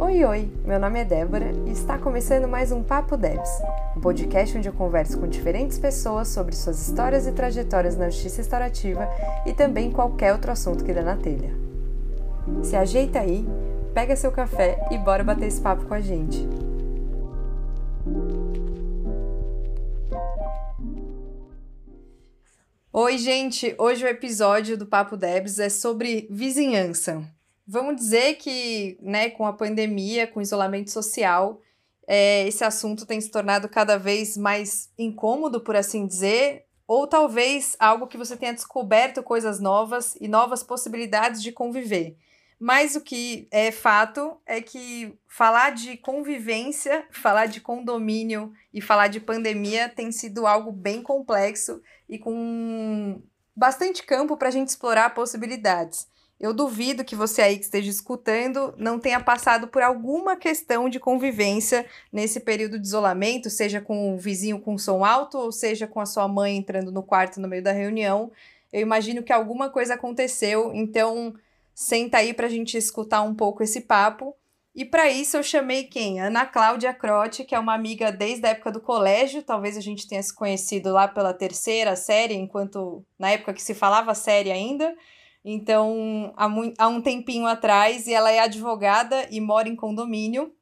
Oi, oi! Meu nome é Débora e está começando mais um Papo Debs, um podcast onde eu converso com diferentes pessoas sobre suas histórias e trajetórias na justiça restaurativa e também qualquer outro assunto que dê na telha. Se ajeita aí, pega seu café e bora bater esse papo com a gente. Oi, gente! Hoje o episódio do Papo Debs é sobre vizinhança. Vamos dizer que, né, com a pandemia, com o isolamento social, é, esse assunto tem se tornado cada vez mais incômodo, por assim dizer, ou talvez algo que você tenha descoberto coisas novas e novas possibilidades de conviver. Mas o que é fato é que falar de convivência, falar de condomínio e falar de pandemia tem sido algo bem complexo e com bastante campo para a gente explorar possibilidades. Eu duvido que você aí que esteja escutando não tenha passado por alguma questão de convivência nesse período de isolamento, seja com o vizinho com som alto ou seja com a sua mãe entrando no quarto no meio da reunião. Eu imagino que alguma coisa aconteceu, então senta aí para a gente escutar um pouco esse papo. E para isso eu chamei quem? Ana Cláudia Crote, que é uma amiga desde a época do colégio, talvez a gente tenha se conhecido lá pela terceira série, enquanto na época que se falava série ainda. Então, há, há um tempinho atrás, e ela é advogada e mora em condomínio,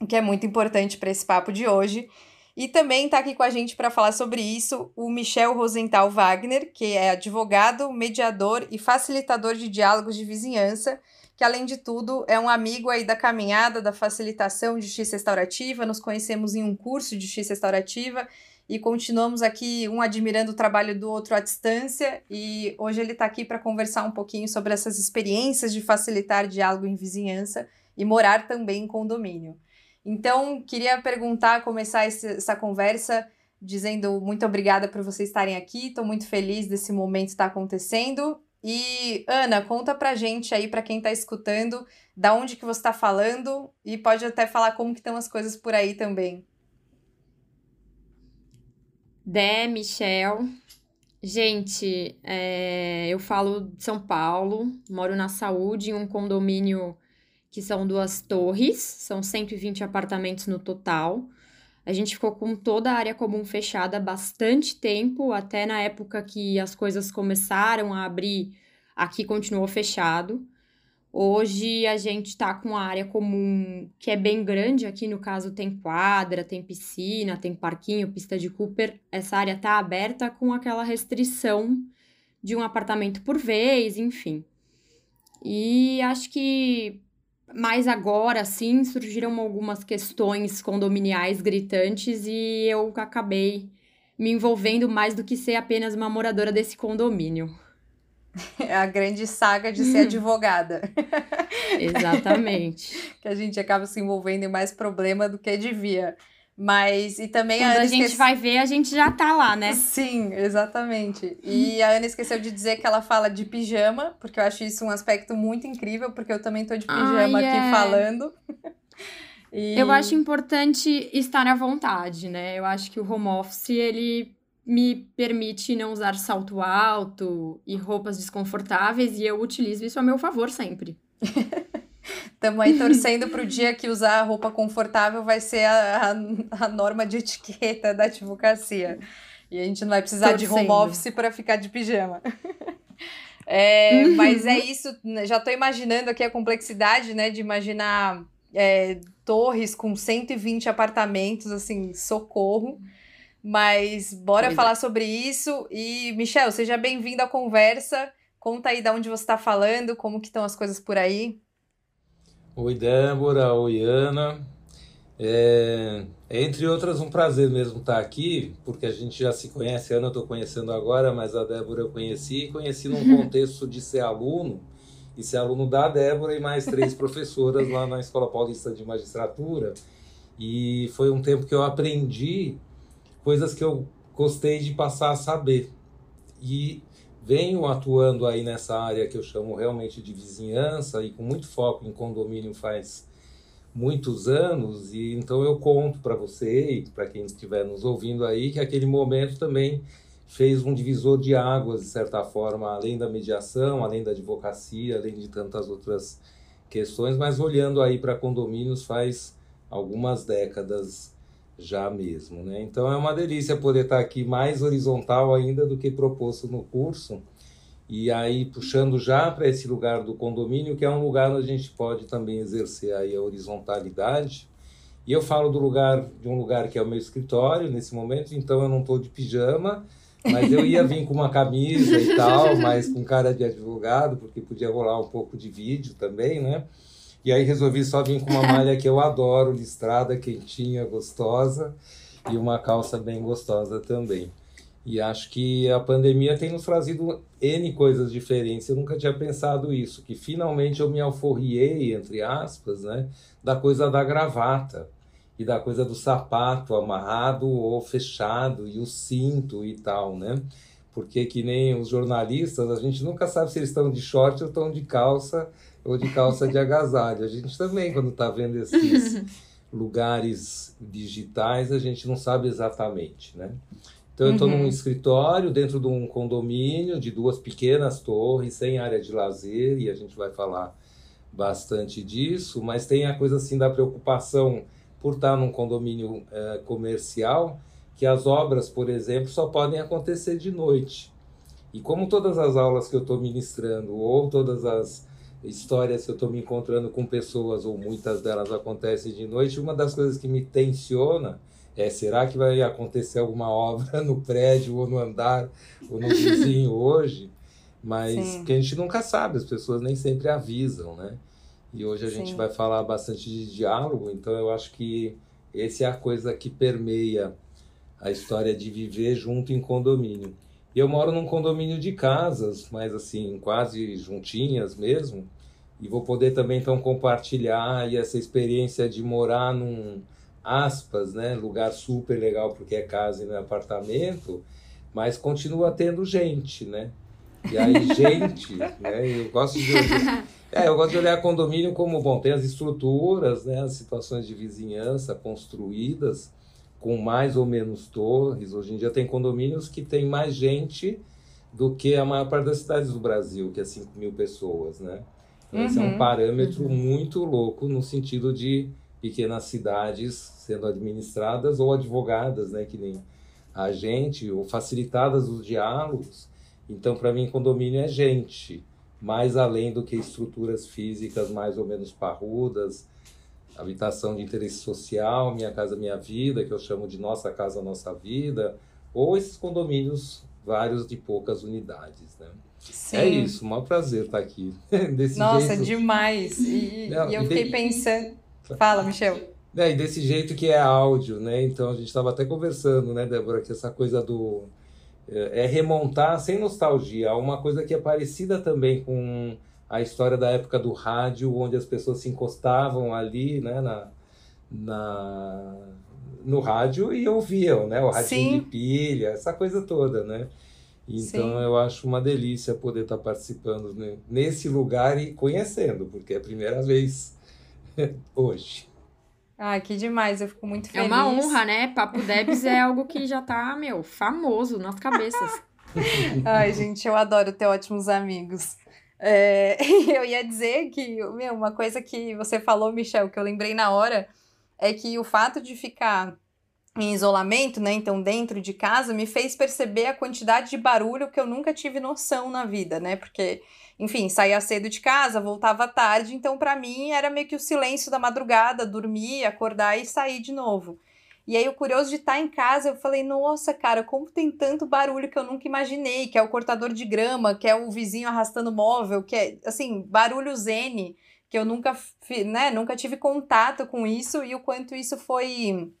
o que é muito importante para esse papo de hoje. E também está aqui com a gente para falar sobre isso o Michel Rosenthal Wagner, que é advogado, mediador e facilitador de diálogos de vizinhança, que além de tudo é um amigo aí da caminhada da facilitação de justiça restaurativa. Nos conhecemos em um curso de justiça restaurativa e continuamos aqui um admirando o trabalho do outro à distância e hoje ele está aqui para conversar um pouquinho sobre essas experiências de facilitar diálogo em vizinhança e morar também em condomínio. Então, queria perguntar, começar esse, essa conversa dizendo muito obrigada por vocês estarem aqui, estou muito feliz desse momento estar acontecendo. E Ana, conta pra gente aí, para quem está escutando, da onde que você está falando e pode até falar como que estão as coisas por aí também. Dé, Michel. Gente, é, eu falo de São Paulo, moro na Saúde, em um condomínio que são duas torres, são 120 apartamentos no total. A gente ficou com toda a área comum fechada bastante tempo, até na época que as coisas começaram a abrir, aqui continuou fechado. Hoje a gente está com a área comum que é bem grande, aqui no caso tem quadra, tem piscina, tem parquinho, pista de Cooper. Essa área está aberta com aquela restrição de um apartamento por vez, enfim. E acho que mais agora, sim, surgiram algumas questões condominiais gritantes e eu acabei me envolvendo mais do que ser apenas uma moradora desse condomínio. É a grande saga de ser advogada. Exatamente. que a gente acaba se envolvendo em mais problema do que devia. Mas, e também Quando a, Ana a gente esquece... vai ver, a gente já tá lá, né? Sim, exatamente. E a Ana esqueceu de dizer que ela fala de pijama, porque eu acho isso um aspecto muito incrível, porque eu também tô de pijama Ai, aqui é. falando. e... Eu acho importante estar à vontade, né? Eu acho que o home office, ele me permite não usar salto alto e roupas desconfortáveis e eu utilizo isso a meu favor sempre. Estamos aí torcendo para o dia que usar roupa confortável vai ser a, a, a, norma de etiqueta da advocacia. E a gente não vai precisar torcendo. de home office para ficar de pijama. É, mas é isso, já estou imaginando aqui a complexidade, né, de imaginar é, torres com 120 apartamentos, assim, socorro. Mas bora pois é. falar é. sobre isso. E, Michel, seja bem-vindo à conversa. Conta aí de onde você está falando, como que estão as coisas por aí. Oi, Débora. Oi, Ana. É, entre outras, um prazer mesmo estar aqui, porque a gente já se conhece. A Ana eu estou conhecendo agora, mas a Débora eu conheci. Conheci num contexto de ser aluno, e ser aluno da Débora e mais três professoras lá na Escola Paulista de Magistratura. E foi um tempo que eu aprendi coisas que eu gostei de passar a saber. E venho atuando aí nessa área que eu chamo realmente de vizinhança e com muito foco em condomínio faz muitos anos e então eu conto para você e para quem estiver nos ouvindo aí que aquele momento também fez um divisor de águas de certa forma além da mediação além da advocacia além de tantas outras questões, mas olhando aí para condomínios faz algumas décadas já mesmo, né? Então é uma delícia poder estar aqui mais horizontal ainda do que proposto no curso. E aí puxando já para esse lugar do condomínio, que é um lugar onde a gente pode também exercer aí a horizontalidade. E eu falo do lugar de um lugar que é o meu escritório nesse momento, então eu não estou de pijama, mas eu ia vir com uma camisa e tal, mas com cara de advogado, porque podia rolar um pouco de vídeo também, né? E aí resolvi só vir com uma malha que eu adoro, listrada, quentinha, gostosa, e uma calça bem gostosa também. E acho que a pandemia tem nos trazido N coisas diferentes. Eu nunca tinha pensado isso, que finalmente eu me alforriei, entre aspas, né, da coisa da gravata e da coisa do sapato amarrado ou fechado e o cinto e tal, né? Porque que nem os jornalistas, a gente nunca sabe se eles estão de short ou estão de calça ou de calça de agasalho. A gente também, quando está vendo esses lugares digitais, a gente não sabe exatamente, né? Então, eu estou uhum. num escritório dentro de um condomínio de duas pequenas torres, sem área de lazer, e a gente vai falar bastante disso, mas tem a coisa assim da preocupação por estar num condomínio é, comercial, que as obras, por exemplo, só podem acontecer de noite. E como todas as aulas que eu estou ministrando, ou todas as histórias que eu estou me encontrando com pessoas, ou muitas delas acontecem de noite, uma das coisas que me tensiona é, será que vai acontecer alguma obra no prédio, ou no andar, ou no vizinho hoje? Mas que a gente nunca sabe, as pessoas nem sempre avisam, né? E hoje a Sim. gente vai falar bastante de diálogo, então eu acho que essa é a coisa que permeia a história de viver junto em condomínio. E eu moro num condomínio de casas, mas assim, quase juntinhas mesmo. E vou poder também então compartilhar essa experiência de morar num aspas, né, lugar super legal porque é casa e não é apartamento, mas continua tendo gente, né? E aí gente, né, eu gosto de é, eu gosto de olhar condomínio como bom, tem as estruturas, né, as situações de vizinhança construídas, com mais ou menos torres. Hoje em dia tem condomínios que tem mais gente do que a maior parte das cidades do Brasil, que é 5 mil pessoas, né? Então, uhum. Esse é um uhum. parâmetro uhum. muito louco no sentido de pequenas cidades sendo administradas ou advogadas, né? Que nem a gente, ou facilitadas os diálogos. Então, para mim, condomínio é gente, mais além do que estruturas físicas mais ou menos parrudas, habitação de interesse social, Minha Casa Minha Vida, que eu chamo de Nossa Casa Nossa Vida, ou esses condomínios vários de poucas unidades, né? Sim. É isso, um prazer estar aqui. desse Nossa, jeito... demais. E, Não, e eu fiquei de... pensando. Fala, Michel. É, e desse jeito que é áudio, né? Então a gente estava até conversando, né, Débora, que essa coisa do. É, é remontar sem nostalgia a uma coisa que é parecida também com a história da época do rádio, onde as pessoas se encostavam ali, né, na, na, no rádio e ouviam, né, o rádio de pilha, essa coisa toda, né. Então Sim. eu acho uma delícia poder estar participando nesse lugar e conhecendo, porque é a primeira vez hoje. Ah, que demais, eu fico muito feliz. É uma honra, né? Papo Debs é algo que já tá, meu, famoso nas cabeças. Ai, gente, eu adoro ter ótimos amigos. É, eu ia dizer que, meu, uma coisa que você falou, Michel, que eu lembrei na hora, é que o fato de ficar em isolamento, né, então dentro de casa, me fez perceber a quantidade de barulho que eu nunca tive noção na vida, né? Porque, enfim, saía cedo de casa, voltava tarde, então para mim era meio que o silêncio da madrugada, dormir, acordar e sair de novo. E aí, o curioso de estar tá em casa, eu falei, nossa, cara, como tem tanto barulho que eu nunca imaginei, que é o cortador de grama, que é o vizinho arrastando móvel, que é, assim, barulho N, que eu nunca, né, nunca tive contato com isso e o quanto isso foi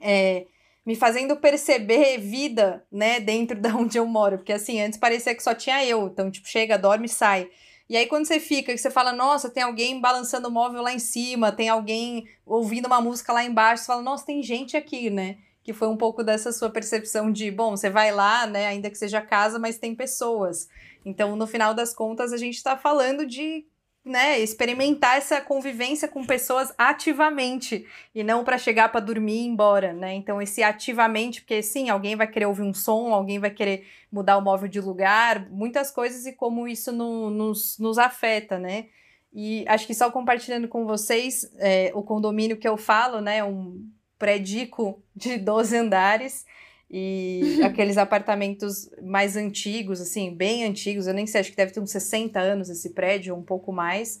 é, me fazendo perceber vida, né, dentro da onde eu moro. Porque, assim, antes parecia que só tinha eu. Então, tipo, chega, dorme e sai. E aí, quando você fica, que você fala, nossa, tem alguém balançando o móvel lá em cima, tem alguém ouvindo uma música lá embaixo, você fala, nossa, tem gente aqui, né? Que foi um pouco dessa sua percepção de, bom, você vai lá, né, ainda que seja casa, mas tem pessoas. Então, no final das contas, a gente está falando de né, experimentar essa convivência com pessoas ativamente e não para chegar para dormir e ir embora, né? Então esse ativamente, porque sim, alguém vai querer ouvir um som, alguém vai querer mudar o móvel de lugar, muitas coisas e como isso no, nos, nos afeta, né? E acho que só compartilhando com vocês, é, o condomínio que eu falo, né, um prédico de 12 andares e aqueles apartamentos mais antigos, assim, bem antigos, eu nem sei, acho que deve ter uns 60 anos esse prédio, um pouco mais.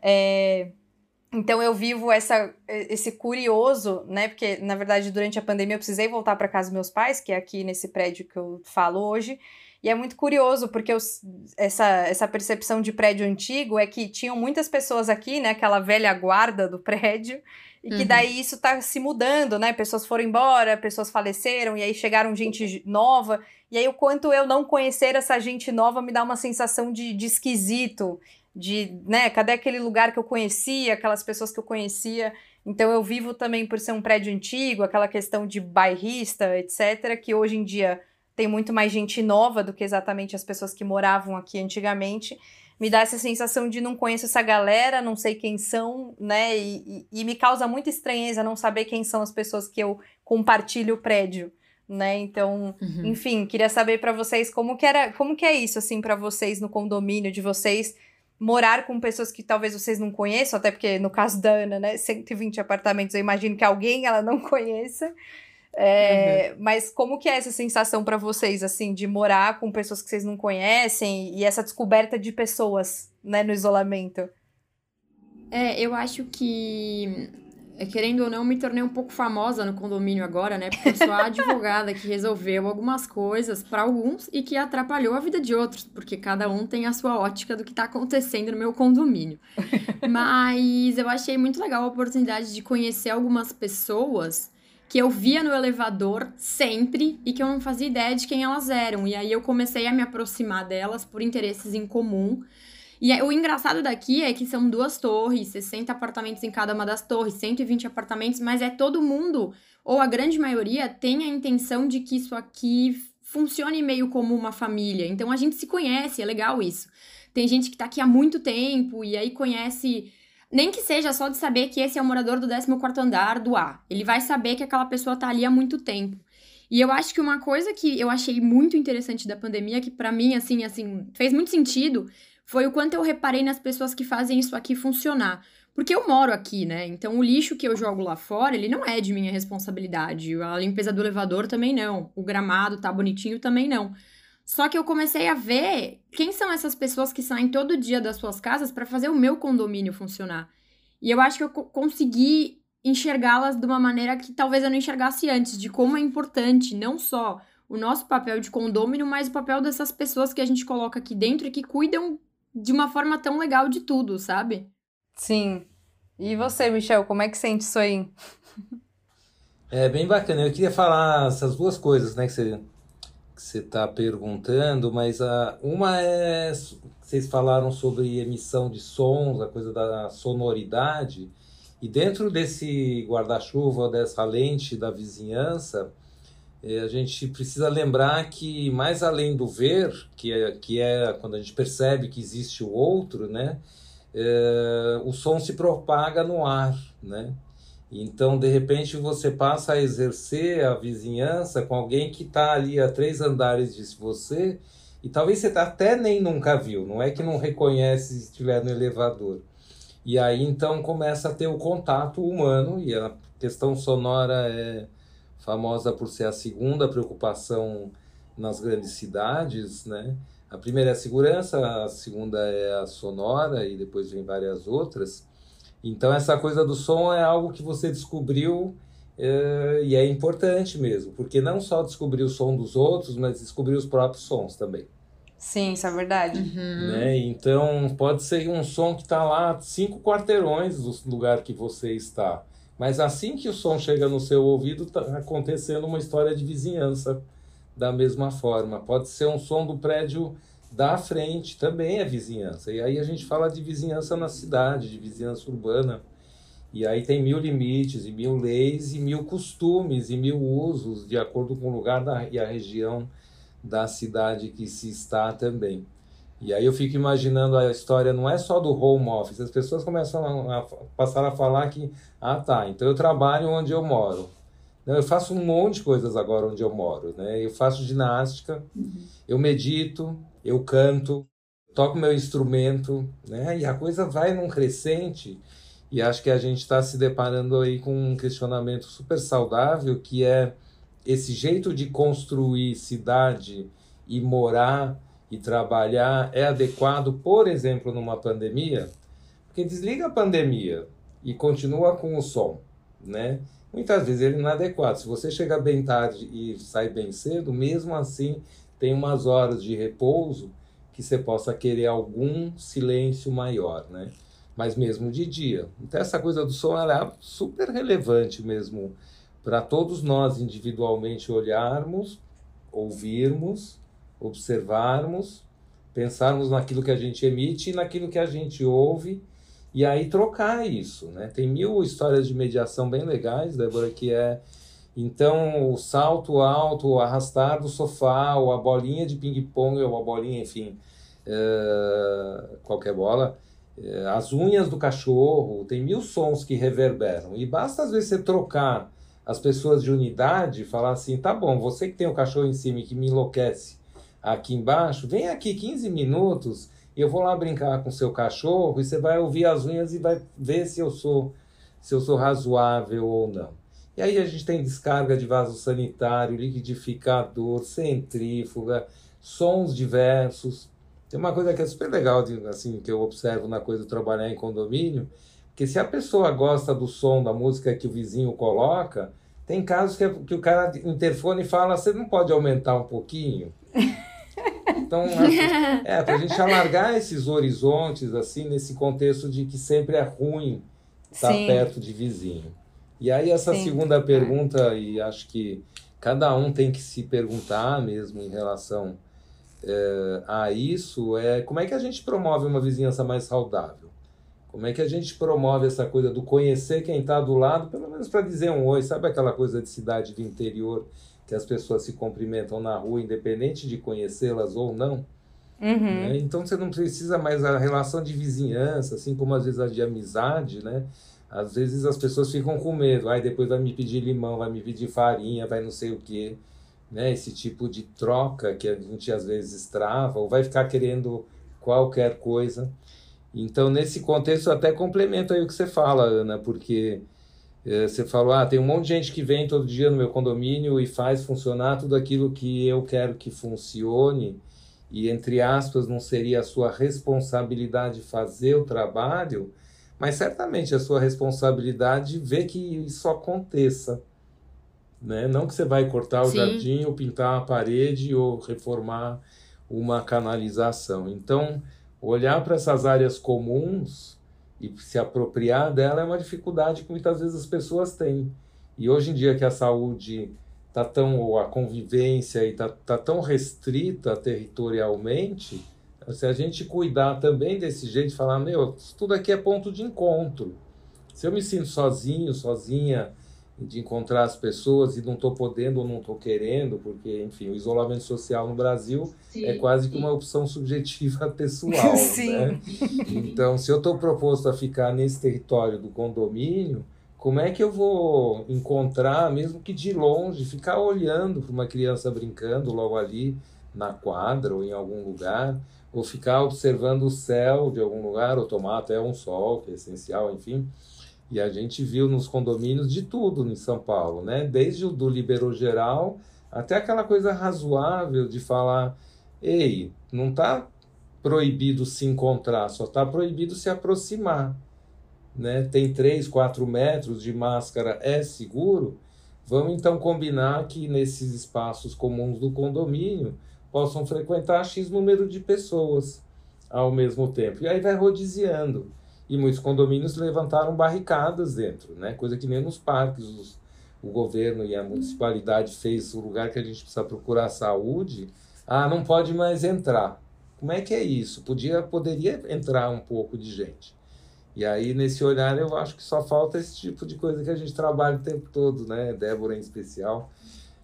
É, então eu vivo essa, esse curioso, né? Porque, na verdade, durante a pandemia eu precisei voltar para casa dos meus pais, que é aqui nesse prédio que eu falo hoje. E é muito curioso, porque eu, essa, essa percepção de prédio antigo é que tinham muitas pessoas aqui, né? Aquela velha guarda do prédio. E que uhum. daí isso tá se mudando, né? Pessoas foram embora, pessoas faleceram, e aí chegaram gente nova. E aí, o quanto eu não conhecer essa gente nova me dá uma sensação de, de esquisito, de, né, cadê aquele lugar que eu conhecia, aquelas pessoas que eu conhecia. Então eu vivo também por ser um prédio antigo, aquela questão de bairrista, etc, que hoje em dia tem muito mais gente nova do que exatamente as pessoas que moravam aqui antigamente. Me dá essa sensação de não conheço essa galera, não sei quem são, né? E, e, e me causa muita estranheza não saber quem são as pessoas que eu compartilho o prédio né? Então, uhum. enfim, queria saber para vocês como que era, como que é isso assim para vocês no condomínio de vocês morar com pessoas que talvez vocês não conheçam, até porque no caso da Ana, né, 120 apartamentos, eu imagino que alguém ela não conheça. É, uhum. Mas como que é essa sensação para vocês, assim, de morar com pessoas que vocês não conhecem e essa descoberta de pessoas, né, no isolamento? É, eu acho que é, querendo ou não, me tornei um pouco famosa no condomínio agora, né? Porque eu sou a advogada que resolveu algumas coisas para alguns e que atrapalhou a vida de outros, porque cada um tem a sua ótica do que tá acontecendo no meu condomínio. Mas eu achei muito legal a oportunidade de conhecer algumas pessoas que eu via no elevador sempre e que eu não fazia ideia de quem elas eram. E aí eu comecei a me aproximar delas por interesses em comum. E o engraçado daqui é que são duas torres, 60 apartamentos em cada uma das torres, 120 apartamentos, mas é todo mundo, ou a grande maioria, tem a intenção de que isso aqui funcione meio como uma família. Então a gente se conhece, é legal isso. Tem gente que tá aqui há muito tempo e aí conhece nem que seja só de saber que esse é o morador do 14º andar do A. Ele vai saber que aquela pessoa tá ali há muito tempo. E eu acho que uma coisa que eu achei muito interessante da pandemia, que para mim, assim, assim, fez muito sentido, foi o quanto eu reparei nas pessoas que fazem isso aqui funcionar. Porque eu moro aqui, né? Então o lixo que eu jogo lá fora, ele não é de minha responsabilidade. A limpeza do elevador também não. O gramado tá bonitinho também não. Só que eu comecei a ver quem são essas pessoas que saem todo dia das suas casas para fazer o meu condomínio funcionar. E eu acho que eu consegui enxergá-las de uma maneira que talvez eu não enxergasse antes, de como é importante não só o nosso papel de condômino, mas o papel dessas pessoas que a gente coloca aqui dentro e que cuidam de uma forma tão legal de tudo, sabe? Sim. E você, Michel, como é que sente isso aí? É bem bacana. Eu queria falar essas duas coisas, né, que você você está perguntando, mas a uma é vocês falaram sobre emissão de sons, a coisa da sonoridade, e dentro desse guarda-chuva, dessa lente da vizinhança, é, a gente precisa lembrar que mais além do ver, que é, que é quando a gente percebe que existe o outro, né, é, o som se propaga no ar, né? Então, de repente, você passa a exercer a vizinhança com alguém que está ali a três andares de você e talvez você até nem nunca viu, não é que não reconhece se estiver no elevador. E aí, então, começa a ter o contato humano e a questão sonora é famosa por ser a segunda preocupação nas grandes cidades, né? A primeira é a segurança, a segunda é a sonora e depois vem várias outras. Então essa coisa do som é algo que você descobriu é, e é importante mesmo, porque não só descobrir o som dos outros, mas descobrir os próprios sons também. Sim, isso é verdade. Uhum. Né? Então pode ser um som que está lá cinco quarteirões do lugar que você está. Mas assim que o som chega no seu ouvido, está acontecendo uma história de vizinhança da mesma forma. Pode ser um som do prédio da frente, também é vizinhança. E aí a gente fala de vizinhança na cidade, de vizinhança urbana. E aí tem mil limites, e mil leis, e mil costumes, e mil usos, de acordo com o lugar da, e a região da cidade que se está também. E aí eu fico imaginando a história, não é só do home office, as pessoas começam a, a passar a falar que, ah tá, então eu trabalho onde eu moro. Não, eu faço um monte de coisas agora onde eu moro, né? Eu faço ginástica, uhum. eu medito, eu canto, toco meu instrumento, né? E a coisa vai num crescente. E acho que a gente está se deparando aí com um questionamento super saudável, que é esse jeito de construir cidade e morar e trabalhar é adequado, por exemplo, numa pandemia? Porque desliga a pandemia e continua com o som, né? Muitas vezes ele é inadequado. Se você chega bem tarde e sai bem cedo, mesmo assim tem umas horas de repouso que você possa querer algum silêncio maior, né? Mas mesmo de dia. Então essa coisa do som é super relevante mesmo para todos nós individualmente olharmos, ouvirmos, observarmos, pensarmos naquilo que a gente emite e naquilo que a gente ouve e aí trocar isso, né? Tem mil histórias de mediação bem legais, Débora, que é então o salto alto, o arrastar do sofá, ou a bolinha de ping-pong, ou a bolinha, enfim, é, qualquer bola, é, as unhas do cachorro, tem mil sons que reverberam. E basta às vezes você trocar as pessoas de unidade falar assim: tá bom, você que tem o cachorro em cima e que me enlouquece aqui embaixo, vem aqui 15 minutos e eu vou lá brincar com seu cachorro e você vai ouvir as unhas e vai ver se eu sou se eu sou razoável ou não. E aí a gente tem descarga de vaso sanitário, liquidificador, centrífuga, sons diversos. Tem uma coisa que é super legal, assim, que eu observo na coisa de trabalhar em condomínio, que se a pessoa gosta do som da música que o vizinho coloca, tem casos que, que o cara interfone e fala, você não pode aumentar um pouquinho? Então, é, para a gente alargar esses horizontes, assim, nesse contexto de que sempre é ruim estar Sim. perto de vizinho. E aí, essa Sim. segunda pergunta, e acho que cada um tem que se perguntar mesmo em relação é, a isso, é como é que a gente promove uma vizinhança mais saudável? Como é que a gente promove essa coisa do conhecer quem está do lado, pelo menos para dizer um oi, sabe aquela coisa de cidade do interior que as pessoas se cumprimentam na rua, independente de conhecê-las ou não. Uhum. Né? Então você não precisa mais a relação de vizinhança, assim como às vezes a de amizade, né? Às vezes as pessoas ficam com medo, aí depois vai me pedir limão, vai me pedir farinha, vai não sei o quê, né? Esse tipo de troca que a gente às vezes trava, ou vai ficar querendo qualquer coisa. Então, nesse contexto, até complemento aí o que você fala, Ana, porque é, você falou, ah, tem um monte de gente que vem todo dia no meu condomínio e faz funcionar tudo aquilo que eu quero que funcione, e entre aspas, não seria a sua responsabilidade fazer o trabalho, mas certamente a sua responsabilidade ver que isso aconteça. Né? Não que você vai cortar o Sim. jardim ou pintar a parede ou reformar uma canalização. Então, olhar para essas áreas comuns e se apropriar dela é uma dificuldade que muitas vezes as pessoas têm. E hoje em dia que a saúde está tão, ou a convivência está tá tão restrita territorialmente, se a gente cuidar também desse jeito, falar, meu, tudo aqui é ponto de encontro. Se eu me sinto sozinho, sozinha, de encontrar as pessoas e não estou podendo ou não estou querendo, porque, enfim, o isolamento social no Brasil Sim. é quase que uma opção subjetiva pessoal. Sim. Né? Então, se eu estou proposto a ficar nesse território do condomínio, como é que eu vou encontrar, mesmo que de longe, ficar olhando para uma criança brincando logo ali na quadra ou em algum lugar, ou ficar observando o céu de algum lugar, ou tomar até um sol, que é essencial, enfim e a gente viu nos condomínios de tudo em São Paulo, né? Desde o do liberou geral até aquela coisa razoável de falar, ei, não está proibido se encontrar, só está proibido se aproximar. Né? Tem 3, 4 metros de máscara, é seguro? Vamos então combinar que nesses espaços comuns do condomínio possam frequentar X número de pessoas ao mesmo tempo. E aí vai rodiziando e muitos condomínios levantaram barricadas dentro, né? Coisa que nem nos parques os, o governo e a municipalidade fez o lugar que a gente precisa procurar saúde. Ah, não pode mais entrar. Como é que é isso? Podia, poderia entrar um pouco de gente. E aí, nesse olhar, eu acho que só falta esse tipo de coisa que a gente trabalha o tempo todo, né? Débora em especial,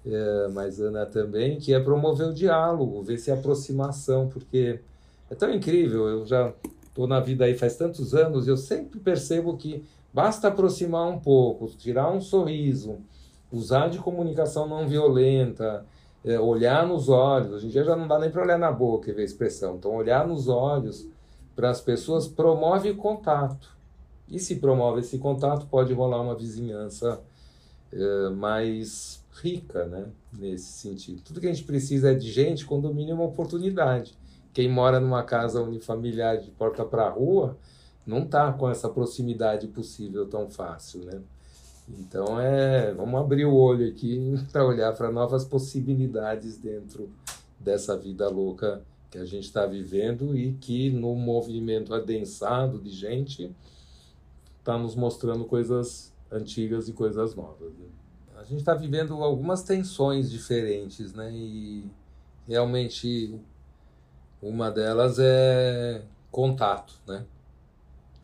é, mas Ana também, que é promover o diálogo, ver se aproximação, porque é tão incrível. Eu já estou na vida aí faz tantos anos, eu sempre percebo que basta aproximar um pouco, tirar um sorriso, usar de comunicação não violenta, é, olhar nos olhos. Hoje em dia já não dá nem para olhar na boca e ver a expressão. Então, olhar nos olhos para as pessoas promove contato. E se promove esse contato, pode rolar uma vizinhança é, mais rica, né? Nesse sentido. Tudo que a gente precisa é de gente, condomínio é uma oportunidade. Quem mora numa casa unifamiliar de porta para rua não está com essa proximidade possível tão fácil, né? Então é, vamos abrir o olho aqui para olhar para novas possibilidades dentro dessa vida louca que a gente está vivendo e que no movimento adensado de gente está nos mostrando coisas antigas e coisas novas. Né? A gente está vivendo algumas tensões diferentes, né? E realmente uma delas é contato, né?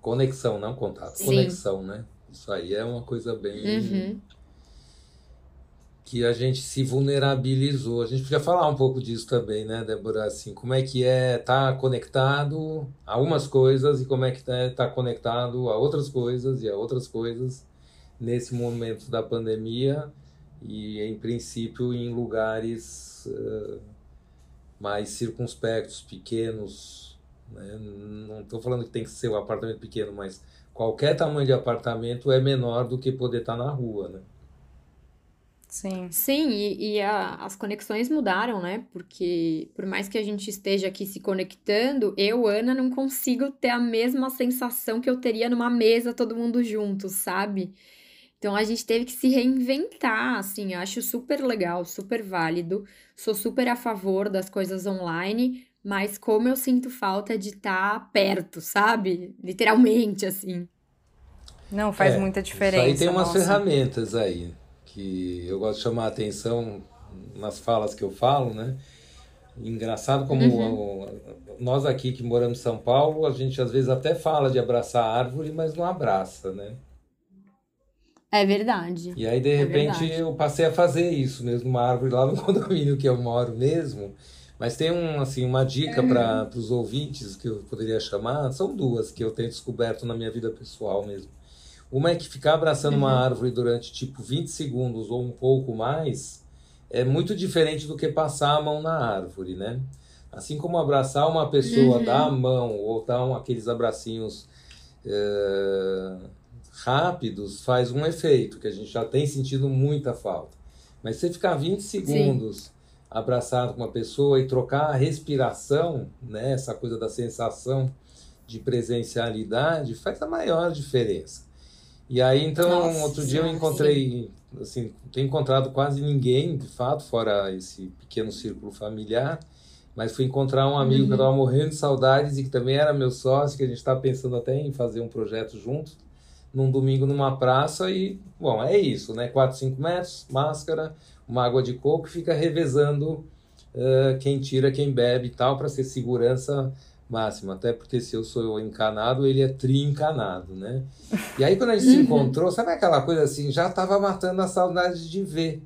Conexão, não contato, Sim. conexão, né? Isso aí é uma coisa bem. Uhum. Que a gente se vulnerabilizou. A gente podia falar um pouco disso também, né, Débora? Assim, como é que é estar tá conectado a umas coisas e como é que é estar tá conectado a outras coisas e a outras coisas nesse momento da pandemia e, em princípio, em lugares uh, mais circunspectos, pequenos. Né? Não estou falando que tem que ser um apartamento pequeno, mas qualquer tamanho de apartamento é menor do que poder estar tá na rua, né? Sim. Sim, e, e a, as conexões mudaram, né? Porque por mais que a gente esteja aqui se conectando, eu, Ana, não consigo ter a mesma sensação que eu teria numa mesa, todo mundo junto, sabe? Então a gente teve que se reinventar, assim, eu acho super legal, super válido. Sou super a favor das coisas online, mas como eu sinto falta de estar tá perto, sabe? Literalmente, assim. Não, faz é, muita diferença. aí tem umas nossa. ferramentas aí que eu gosto de chamar a atenção nas falas que eu falo, né? Engraçado como uhum. nós aqui que moramos em São Paulo, a gente às vezes até fala de abraçar a árvore, mas não abraça, né? É verdade. E aí, de é repente, eu passei a fazer isso mesmo, uma árvore lá no condomínio que eu moro mesmo. Mas tem um, assim, uma dica uhum. para os ouvintes que eu poderia chamar, são duas que eu tenho descoberto na minha vida pessoal mesmo. Uma é que ficar abraçando uhum. uma árvore durante tipo 20 segundos ou um pouco mais é muito diferente do que passar a mão na árvore, né? Assim como abraçar uma pessoa, uhum. dar a mão ou dar um, aqueles abracinhos é, rápidos faz um efeito que a gente já tem sentido muita falta. Mas você ficar 20 segundos Sim abraçado com uma pessoa e trocar a respiração, né, essa coisa da sensação de presencialidade, faz a maior diferença. E aí, então, Nossa, outro dia eu encontrei, sim. assim, tenho encontrado quase ninguém, de fato, fora esse pequeno círculo familiar, mas fui encontrar um amigo uhum. que eu estava morrendo de saudades e que também era meu sócio, que a gente está pensando até em fazer um projeto juntos, num domingo numa praça e, bom, é isso, né? 4, 5 metros, máscara, uma água de coco fica revezando uh, quem tira, quem bebe e tal, para ser segurança máxima. Até porque se eu sou encanado, ele é tri-encanado, né? E aí quando a gente se uhum. encontrou, sabe aquela coisa assim, já estava matando a saudade de ver.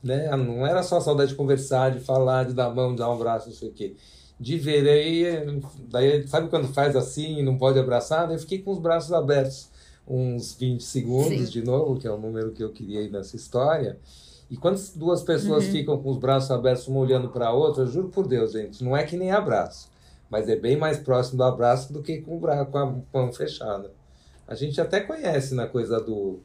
Né? Não era só a saudade de conversar, de falar, de dar mão, de dar um abraço, não sei o quê. De ver. Aí, daí, sabe quando faz assim e não pode abraçar? Eu fiquei com os braços abertos uns 20 segundos Sim. de novo, que é o número que eu queria ir nessa história. E quando duas pessoas uhum. ficam com os braços abertos, uma olhando para a outra, eu juro por Deus, gente, não é que nem abraço, mas é bem mais próximo do abraço do que com, o braço, com a mão fechada. A gente até conhece na coisa do,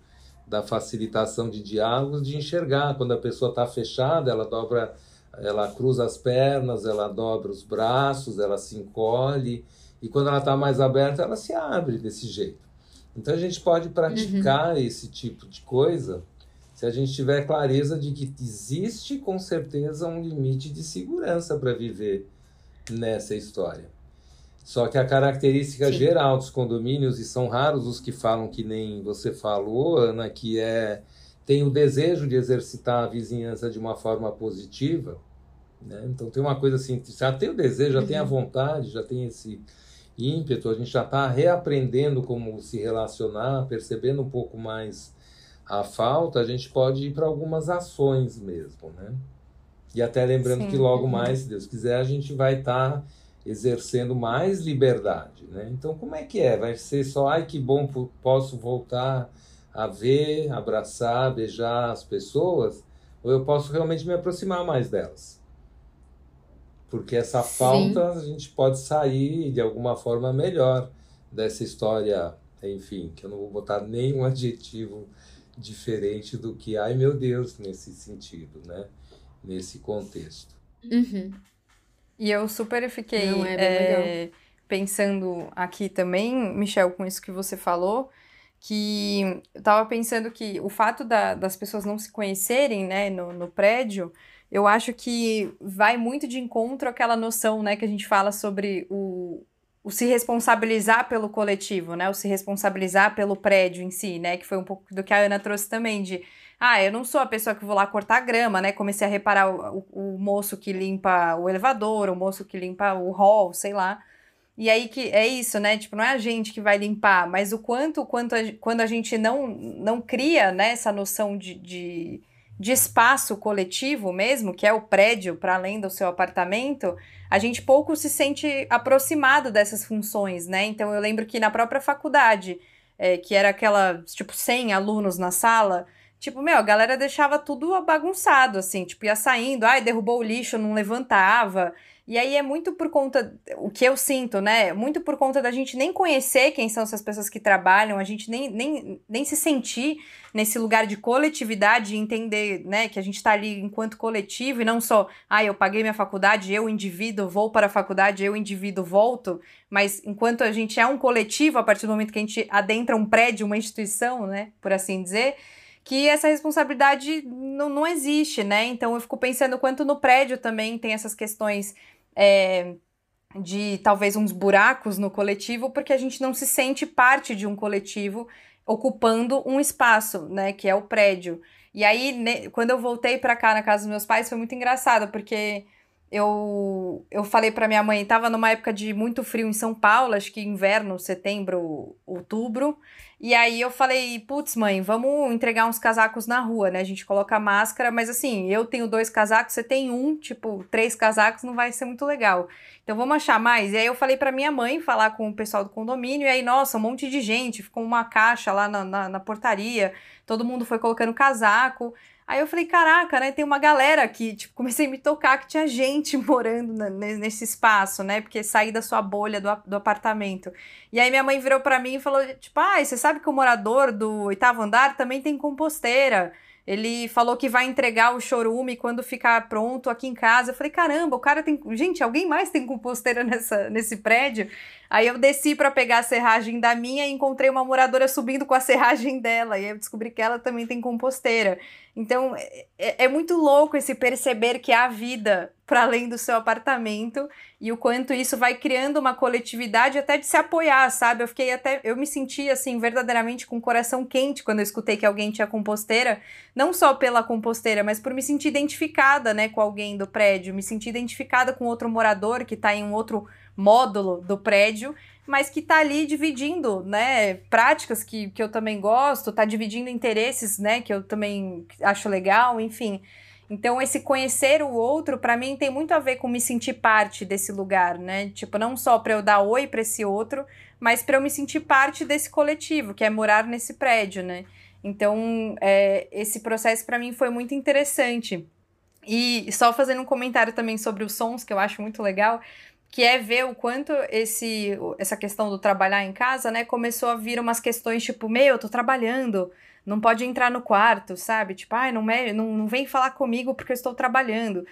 da facilitação de diálogos, de enxergar quando a pessoa está fechada, ela dobra, ela cruza as pernas, ela dobra os braços, ela se encolhe, e quando ela está mais aberta, ela se abre desse jeito. Então a gente pode praticar uhum. esse tipo de coisa se a gente tiver clareza de que existe com certeza um limite de segurança para viver nessa história. Só que a característica Sim. geral dos condomínios, e são raros os que falam que nem você falou, Ana, que é tem o desejo de exercitar a vizinhança de uma forma positiva. Né? Então tem uma coisa assim, já tem o desejo, já tem a uhum. vontade, já tem esse ímpeto, a gente já está reaprendendo como se relacionar, percebendo um pouco mais a falta, a gente pode ir para algumas ações mesmo, né? E até lembrando Sim. que logo mais, se Deus quiser, a gente vai estar tá exercendo mais liberdade, né? Então, como é que é? Vai ser só, ai que bom, posso voltar a ver, abraçar, beijar as pessoas? ou eu posso realmente me aproximar mais delas. Porque essa falta Sim. a gente pode sair de alguma forma melhor dessa história, enfim, que eu não vou botar nenhum adjetivo diferente do que, ai meu Deus, nesse sentido, né? Nesse contexto. Uhum. E eu super fiquei não, é é, pensando aqui também, Michel, com isso que você falou, que eu tava pensando que o fato da, das pessoas não se conhecerem, né, no, no prédio, eu acho que vai muito de encontro àquela noção, né, que a gente fala sobre o, o se responsabilizar pelo coletivo, né, o se responsabilizar pelo prédio em si, né, que foi um pouco do que a Ana trouxe também, de, ah, eu não sou a pessoa que vou lá cortar grama, né, comecei a reparar o, o, o moço que limpa o elevador, o moço que limpa o hall, sei lá, e aí que é isso, né? Tipo, não é a gente que vai limpar, mas o quanto, quanto a, quando a gente não, não cria né, essa noção de, de, de espaço coletivo mesmo, que é o prédio para além do seu apartamento, a gente pouco se sente aproximado dessas funções, né? Então eu lembro que na própria faculdade, é, que era aquela, tipo, 100 alunos na sala, tipo, meu, a galera deixava tudo bagunçado, assim, tipo, ia saindo, ai, derrubou o lixo, não levantava. E aí é muito por conta, o que eu sinto, né? Muito por conta da gente nem conhecer quem são essas pessoas que trabalham, a gente nem, nem, nem se sentir nesse lugar de coletividade entender, né, que a gente está ali enquanto coletivo e não só, ah, eu paguei minha faculdade, eu, indivíduo, vou para a faculdade, eu, indivíduo, volto, mas enquanto a gente é um coletivo, a partir do momento que a gente adentra um prédio, uma instituição, né, por assim dizer, que essa responsabilidade não, não existe, né? Então eu fico pensando quanto no prédio também tem essas questões é, de talvez uns buracos no coletivo, porque a gente não se sente parte de um coletivo ocupando um espaço, né, que é o prédio. E aí, ne, quando eu voltei para cá na casa dos meus pais, foi muito engraçado, porque eu, eu falei para minha mãe, estava numa época de muito frio em São Paulo, acho que inverno, setembro, outubro, e aí eu falei, putz, mãe, vamos entregar uns casacos na rua, né? A gente coloca máscara, mas assim, eu tenho dois casacos, você tem um, tipo, três casacos, não vai ser muito legal. Então vamos achar mais. E aí eu falei para minha mãe falar com o pessoal do condomínio, e aí, nossa, um monte de gente, ficou uma caixa lá na, na, na portaria, todo mundo foi colocando casaco. Aí eu falei, caraca, né? Tem uma galera aqui. Tipo, comecei a me tocar que tinha gente morando na, nesse espaço, né? Porque saí da sua bolha do, do apartamento. E aí minha mãe virou para mim e falou: tipo, ah, você sabe que o morador do oitavo andar também tem composteira. Ele falou que vai entregar o chorume quando ficar pronto aqui em casa. Eu falei, caramba, o cara tem. Gente, alguém mais tem composteira nessa, nesse prédio? Aí eu desci para pegar a serragem da minha e encontrei uma moradora subindo com a serragem dela. E aí eu descobri que ela também tem composteira. Então é, é, é muito louco esse perceber que há vida para além do seu apartamento e o quanto isso vai criando uma coletividade até de se apoiar, sabe? Eu fiquei até. Eu me senti assim, verdadeiramente com o coração quente quando eu escutei que alguém tinha composteira. Não só pela composteira, mas por me sentir identificada, né, com alguém do prédio, me sentir identificada com outro morador que está em um outro módulo do prédio, mas que está ali dividindo, né, práticas que, que eu também gosto, está dividindo interesses, né, que eu também acho legal, enfim. Então, esse conhecer o outro, para mim, tem muito a ver com me sentir parte desse lugar, né? Tipo, não só para eu dar oi para esse outro, mas para eu me sentir parte desse coletivo, que é morar nesse prédio, né? Então, é, esse processo para mim foi muito interessante. E só fazendo um comentário também sobre os sons, que eu acho muito legal, que é ver o quanto esse, essa questão do trabalhar em casa, né, começou a vir umas questões tipo, meu, eu tô trabalhando, não pode entrar no quarto, sabe? Tipo, ai, não, me, não, não vem falar comigo porque eu estou trabalhando.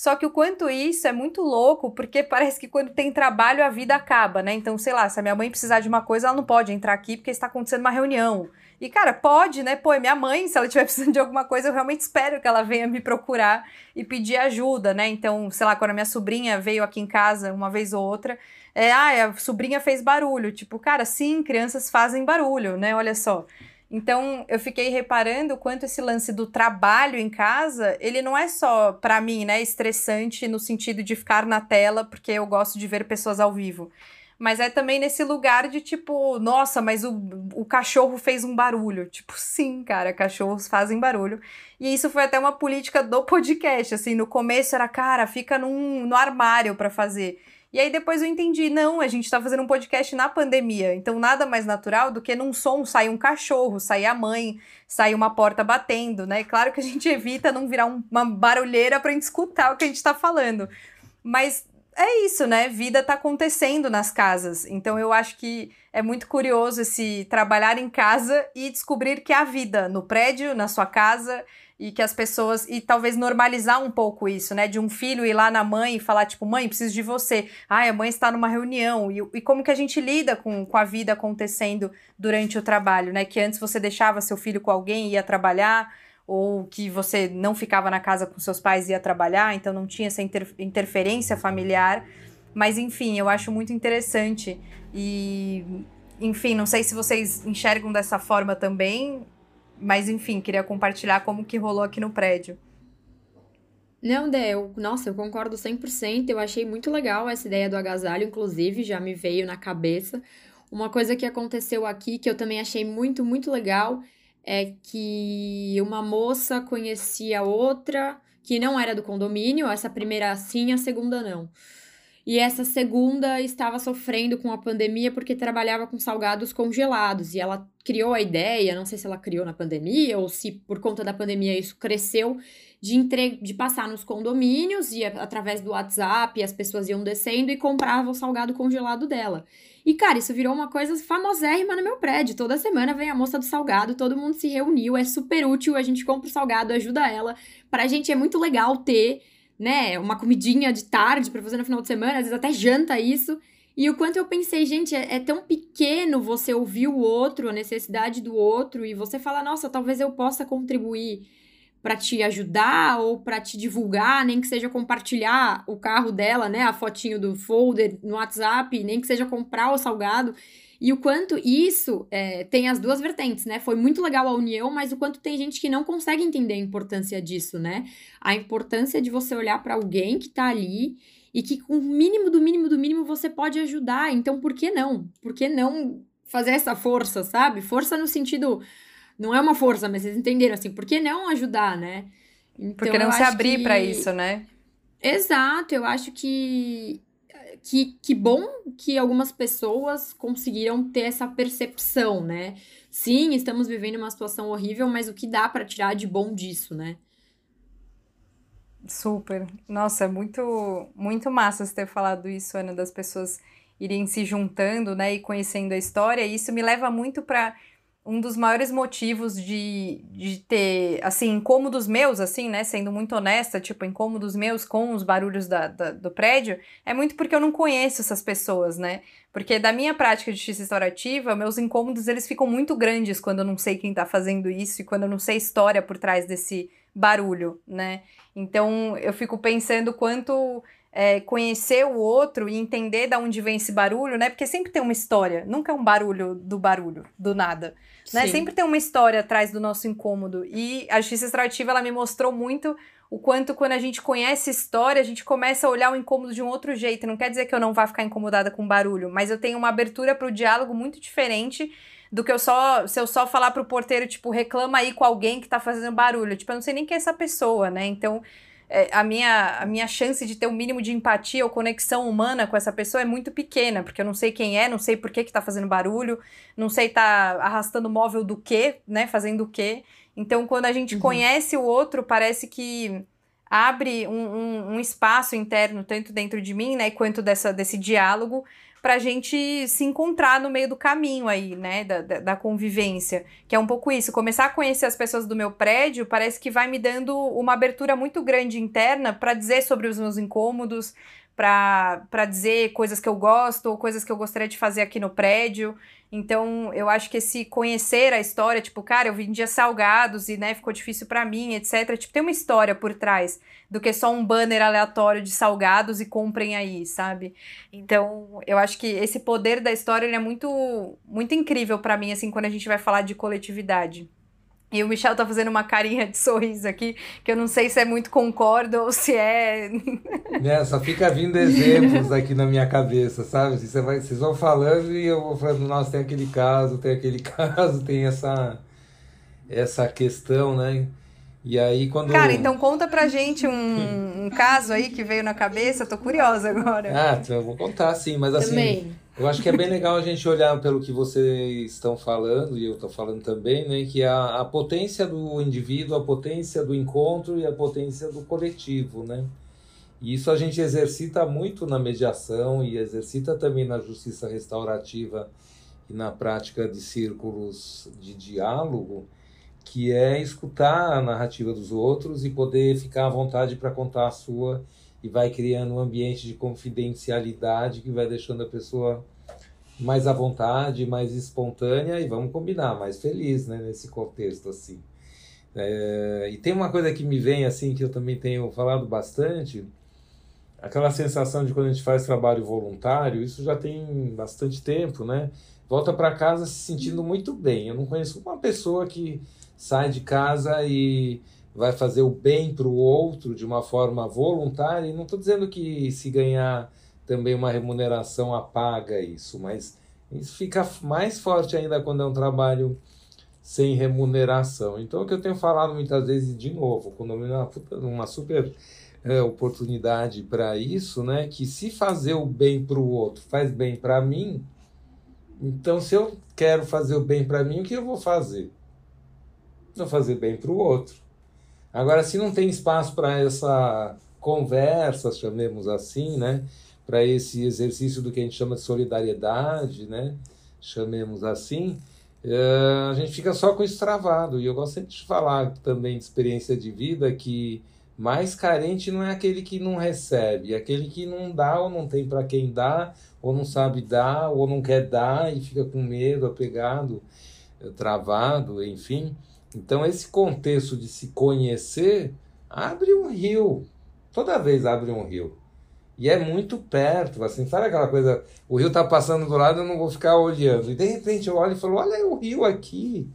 Só que o quanto isso é muito louco, porque parece que quando tem trabalho a vida acaba, né? Então, sei lá, se a minha mãe precisar de uma coisa, ela não pode entrar aqui porque está acontecendo uma reunião. E, cara, pode, né? Pô, é minha mãe, se ela estiver precisando de alguma coisa, eu realmente espero que ela venha me procurar e pedir ajuda, né? Então, sei lá, quando a minha sobrinha veio aqui em casa uma vez ou outra, é, ah, a sobrinha fez barulho. Tipo, cara, sim, crianças fazem barulho, né? Olha só. Então, eu fiquei reparando o quanto esse lance do trabalho em casa, ele não é só, para mim, né, estressante no sentido de ficar na tela, porque eu gosto de ver pessoas ao vivo mas é também nesse lugar de tipo, nossa, mas o, o cachorro fez um barulho. Tipo, sim, cara, cachorros fazem barulho. E isso foi até uma política do podcast, assim, no começo era, cara, fica num, no armário para fazer. E aí depois eu entendi, não, a gente está fazendo um podcast na pandemia, então nada mais natural do que num som sair um cachorro, sair a mãe, sair uma porta batendo, né? Claro que a gente evita não virar um, uma barulheira para gente escutar o que a gente está falando. Mas é isso, né? Vida tá acontecendo nas casas. Então eu acho que é muito curioso esse trabalhar em casa e descobrir que há vida no prédio, na sua casa, e que as pessoas e talvez normalizar um pouco isso, né? De um filho ir lá na mãe e falar tipo, mãe, preciso de você. Ai, a mãe está numa reunião e, e como que a gente lida com, com a vida acontecendo durante o trabalho, né? Que antes você deixava seu filho com alguém e ia trabalhar ou que você não ficava na casa com seus pais e ia trabalhar, então não tinha essa inter interferência familiar. Mas enfim, eu acho muito interessante e enfim, não sei se vocês enxergam dessa forma também, mas enfim, queria compartilhar como que rolou aqui no prédio. Não, Dé, eu, nossa, eu concordo 100%. Eu achei muito legal essa ideia do agasalho, inclusive, já me veio na cabeça. Uma coisa que aconteceu aqui que eu também achei muito, muito legal é que uma moça conhecia outra que não era do condomínio, essa primeira sim, a segunda não. E essa segunda estava sofrendo com a pandemia porque trabalhava com salgados congelados. E ela criou a ideia, não sei se ela criou na pandemia ou se por conta da pandemia isso cresceu, de, entre... de passar nos condomínios e através do WhatsApp as pessoas iam descendo e compravam o salgado congelado dela. E, cara, isso virou uma coisa famosérrima no meu prédio. Toda semana vem a moça do salgado, todo mundo se reuniu, é super útil, a gente compra o salgado, ajuda ela. Pra gente é muito legal ter né, uma comidinha de tarde para fazer no final de semana, às vezes até janta isso. E o quanto eu pensei, gente, é, é, tão pequeno você ouvir o outro, a necessidade do outro, e você fala, nossa, talvez eu possa contribuir para te ajudar ou para te divulgar, nem que seja compartilhar o carro dela, né, a fotinho do folder no WhatsApp, nem que seja comprar o salgado. E o quanto isso é, tem as duas vertentes, né? Foi muito legal a união, mas o quanto tem gente que não consegue entender a importância disso, né? A importância de você olhar para alguém que tá ali e que com o mínimo do mínimo do mínimo você pode ajudar. Então, por que não? Por que não fazer essa força, sabe? Força no sentido. Não é uma força, mas vocês entenderam assim, por que não ajudar, né? Então, Porque não se abrir que... para isso, né? Exato, eu acho que que, que bom que algumas pessoas conseguiram ter essa percepção, né? Sim, estamos vivendo uma situação horrível, mas o que dá para tirar de bom disso, né? Super. Nossa, é muito, muito massa você ter falado isso, Ana, das pessoas irem se juntando, né, e conhecendo a história. E isso me leva muito para um dos maiores motivos de, de ter, assim, incômodos meus, assim, né, sendo muito honesta, tipo, incômodos meus com os barulhos da, da, do prédio, é muito porque eu não conheço essas pessoas, né? Porque da minha prática de justiça restaurativa, meus incômodos, eles ficam muito grandes quando eu não sei quem tá fazendo isso e quando eu não sei a história por trás desse barulho, né? Então, eu fico pensando quanto é, conhecer o outro e entender de onde vem esse barulho, né? Porque sempre tem uma história, nunca é um barulho do barulho, do nada. Né? Sempre tem uma história atrás do nosso incômodo. E a justiça extrativa ela me mostrou muito o quanto quando a gente conhece história, a gente começa a olhar o incômodo de um outro jeito. Não quer dizer que eu não vá ficar incomodada com barulho, mas eu tenho uma abertura para o diálogo muito diferente do que eu só se eu só falar pro porteiro, tipo, reclama aí com alguém que tá fazendo barulho. Tipo, eu não sei nem quem é essa pessoa, né? Então, é, a, minha, a minha chance de ter um mínimo de empatia ou conexão humana com essa pessoa é muito pequena, porque eu não sei quem é, não sei por que, que tá fazendo barulho, não sei tá arrastando móvel do quê, né? Fazendo o quê. Então, quando a gente uhum. conhece o outro, parece que abre um, um, um, espaço interno, tanto dentro de mim, né, quanto dessa, desse diálogo, para a gente se encontrar no meio do caminho aí, né, da, da, da, convivência, que é um pouco isso, começar a conhecer as pessoas do meu prédio parece que vai me dando uma abertura muito grande interna para dizer sobre os meus incômodos, para dizer coisas que eu gosto ou coisas que eu gostaria de fazer aqui no prédio. Então, eu acho que esse conhecer a história, tipo, cara, eu vendia salgados e, né, ficou difícil para mim, etc. Tipo, tem uma história por trás do que só um banner aleatório de salgados e comprem aí, sabe? Então, eu acho que esse poder da história ele é muito muito incrível para mim assim quando a gente vai falar de coletividade. E o Michel tá fazendo uma carinha de sorriso aqui, que eu não sei se é muito concordo ou se é. É, só fica vindo exemplos aqui na minha cabeça, sabe? Você vai, vocês vão falando e eu vou falando, nossa, tem aquele caso, tem aquele caso, tem essa, essa questão, né? E aí quando. Cara, então conta pra gente um, um caso aí que veio na cabeça, tô curiosa agora. Ah, então eu vou contar sim, mas assim. Eu acho que é bem legal a gente olhar pelo que vocês estão falando, e eu estou falando também, né, que a, a potência do indivíduo, a potência do encontro e a potência do coletivo, né? E isso a gente exercita muito na mediação e exercita também na justiça restaurativa e na prática de círculos de diálogo, que é escutar a narrativa dos outros e poder ficar à vontade para contar a sua e vai criando um ambiente de confidencialidade que vai deixando a pessoa mais à vontade, mais espontânea e vamos combinar, mais feliz, né, nesse contexto assim. É, e tem uma coisa que me vem assim que eu também tenho falado bastante, aquela sensação de quando a gente faz trabalho voluntário, isso já tem bastante tempo, né? Volta para casa se sentindo muito bem. Eu não conheço uma pessoa que sai de casa e vai fazer o bem para o outro de uma forma voluntária, e não estou dizendo que se ganhar também uma remuneração apaga isso, mas isso fica mais forte ainda quando é um trabalho sem remuneração. Então, o que eu tenho falado muitas vezes, de novo, quando é uma, uma super é, oportunidade para isso, né? Que se fazer o bem para o outro faz bem para mim, então se eu quero fazer o bem para mim, o que eu vou fazer? Vou fazer bem para o outro. Agora, se não tem espaço para essa conversa, chamemos assim, né? Para esse exercício do que a gente chama de solidariedade, né? Chamemos assim, é, a gente fica só com isso travado. E eu gosto sempre de falar também de experiência de vida que mais carente não é aquele que não recebe, é aquele que não dá ou não tem para quem dar, ou não sabe dar, ou não quer dar e fica com medo, apegado, é, travado, enfim. Então, esse contexto de se conhecer abre um rio. Toda vez abre um rio. E é muito perto, assim, sabe aquela coisa, o rio está passando do lado, eu não vou ficar olhando. E de repente eu olho e falo, olha o rio aqui,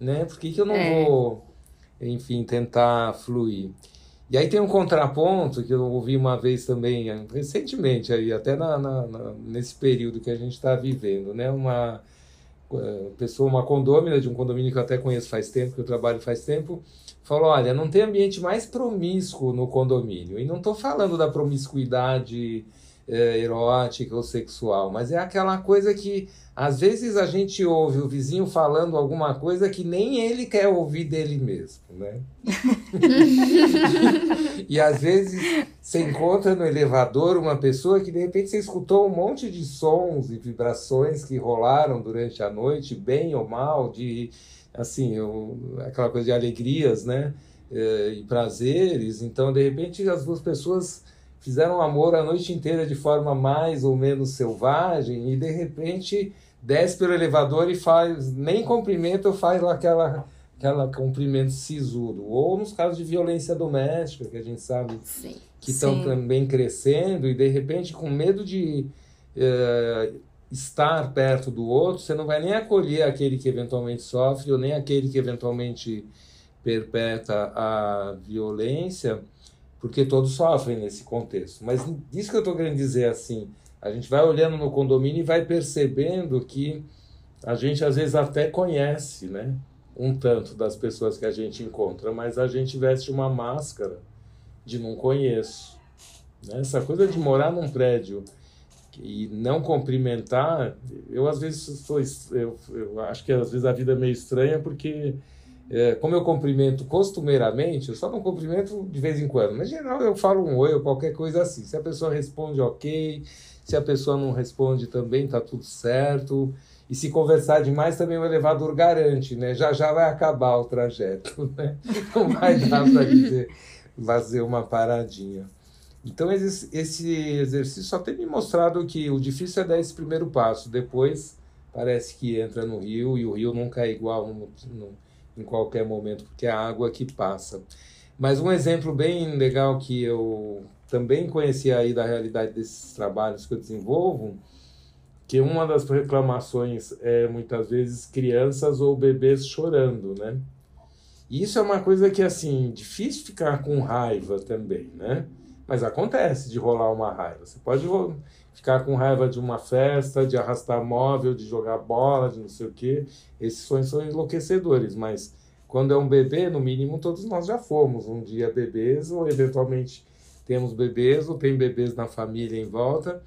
né? Por que, que eu não é. vou, enfim, tentar fluir? E aí tem um contraponto que eu ouvi uma vez também, recentemente, aí, até na, na, na nesse período que a gente está vivendo, né? Uma, pessoa, uma condômina de um condomínio que eu até conheço faz tempo, que eu trabalho faz tempo, falou: olha, não tem ambiente mais promíscuo no condomínio. E não estou falando da promiscuidade é, erótica ou sexual, mas é aquela coisa que às vezes a gente ouve o vizinho falando alguma coisa que nem ele quer ouvir dele mesmo, né? e às vezes você encontra no elevador uma pessoa que de repente você escutou um monte de sons e vibrações que rolaram durante a noite, bem ou mal, de assim, eu, aquela coisa de alegrias, né? Eh, e prazeres. Então, de repente, as duas pessoas fizeram amor a noite inteira de forma mais ou menos selvagem e de repente desce pelo elevador e faz, nem cumprimento, faz lá aquela, aquela cumprimento sisudo. Ou nos casos de violência doméstica, que a gente sabe Sim. que estão também crescendo, e de repente, com medo de é, estar perto do outro, você não vai nem acolher aquele que eventualmente sofre, ou nem aquele que eventualmente perpetra a violência, porque todos sofrem nesse contexto. Mas isso que eu estou querendo dizer assim a gente vai olhando no condomínio e vai percebendo que a gente às vezes até conhece, né? Um tanto das pessoas que a gente encontra, mas a gente veste uma máscara de não conheço. Né? Essa coisa de morar num prédio e não cumprimentar, eu às vezes sou, eu, eu acho que às vezes a vida é meio estranha porque é, como eu cumprimento costumeiramente, eu só não cumprimento de vez em quando, mas em geral eu falo um oi ou qualquer coisa assim. Se a pessoa responde ok, se a pessoa não responde também, tá tudo certo. E se conversar demais, também o elevador garante, né? Já já vai acabar o trajeto, né? Não vai dar para dizer, fazer uma paradinha. Então, esse, exercício só tem me mostrado que o difícil é dar esse primeiro passo. Depois, parece que entra no rio e o rio nunca é igual no, no, em qualquer momento, porque é a água que passa. Mas um exemplo bem legal que eu também conheci aí da realidade desses trabalhos que eu desenvolvo, que uma das reclamações é muitas vezes crianças ou bebês chorando, né? E isso é uma coisa que assim, difícil ficar com raiva também, né? Mas acontece de rolar uma raiva. Você pode ficar com raiva de uma festa, de arrastar móvel, de jogar bola, de não sei o quê. Esses sonhos são enlouquecedores, mas quando é um bebê, no mínimo todos nós já fomos um dia bebês, ou eventualmente temos bebês, ou tem bebês na família em volta.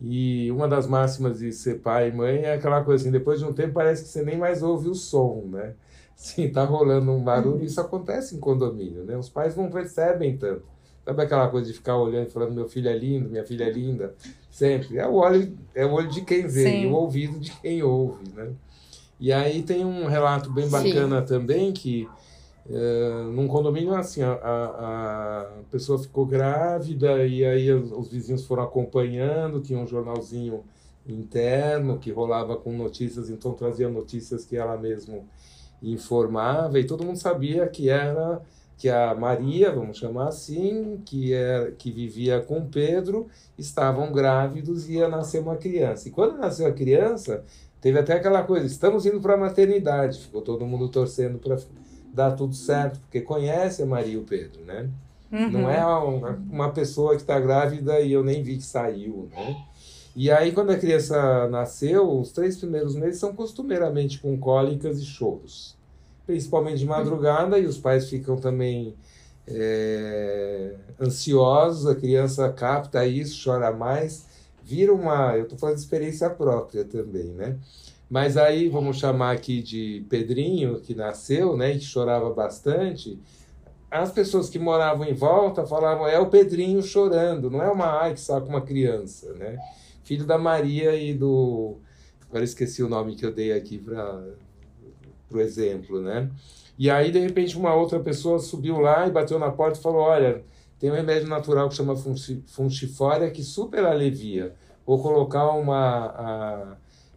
E uma das máximas de ser pai e mãe é aquela coisa assim, depois de um tempo parece que você nem mais ouve o som, né? Sim, tá rolando um barulho, isso acontece em condomínio, né? Os pais não percebem tanto. Sabe aquela coisa de ficar olhando e falando, meu filho é lindo, minha filha é linda? Sempre. É o olho, é o olho de quem vê Sim. e o ouvido de quem ouve, né? E aí tem um relato bem bacana Sim. também que uh, num condomínio assim a, a, a, pessoa ficou grávida e aí os, os, vizinhos foram acompanhando tinha um jornalzinho interno que rolava com notícias então trazia notícias que ela mesmo informava e todo mundo sabia que era que a Maria vamos chamar assim que é que vivia com Pedro estavam grávidos e ia nascer uma criança e quando nasceu a criança Teve até aquela coisa, estamos indo para a maternidade, ficou todo mundo torcendo para dar tudo certo, porque conhece a Maria e o Pedro, né? Uhum. Não é uma, uma pessoa que está grávida e eu nem vi que saiu, né? E aí, quando a criança nasceu, os três primeiros meses são costumeiramente com cólicas e choros. Principalmente de madrugada, e os pais ficam também é, ansiosos, a criança capta isso, chora mais vira uma. Eu estou falando de experiência própria também, né? Mas aí vamos chamar aqui de Pedrinho, que nasceu, né, e que chorava bastante. As pessoas que moravam em volta falavam: é o Pedrinho chorando, não é uma ai que saca uma criança, né? Filho da Maria e do. Agora esqueci o nome que eu dei aqui para o exemplo, né? E aí, de repente, uma outra pessoa subiu lá e bateu na porta e falou: Olha, tem um remédio natural que chama funchifória que super alivia. Ou colocar uma. A,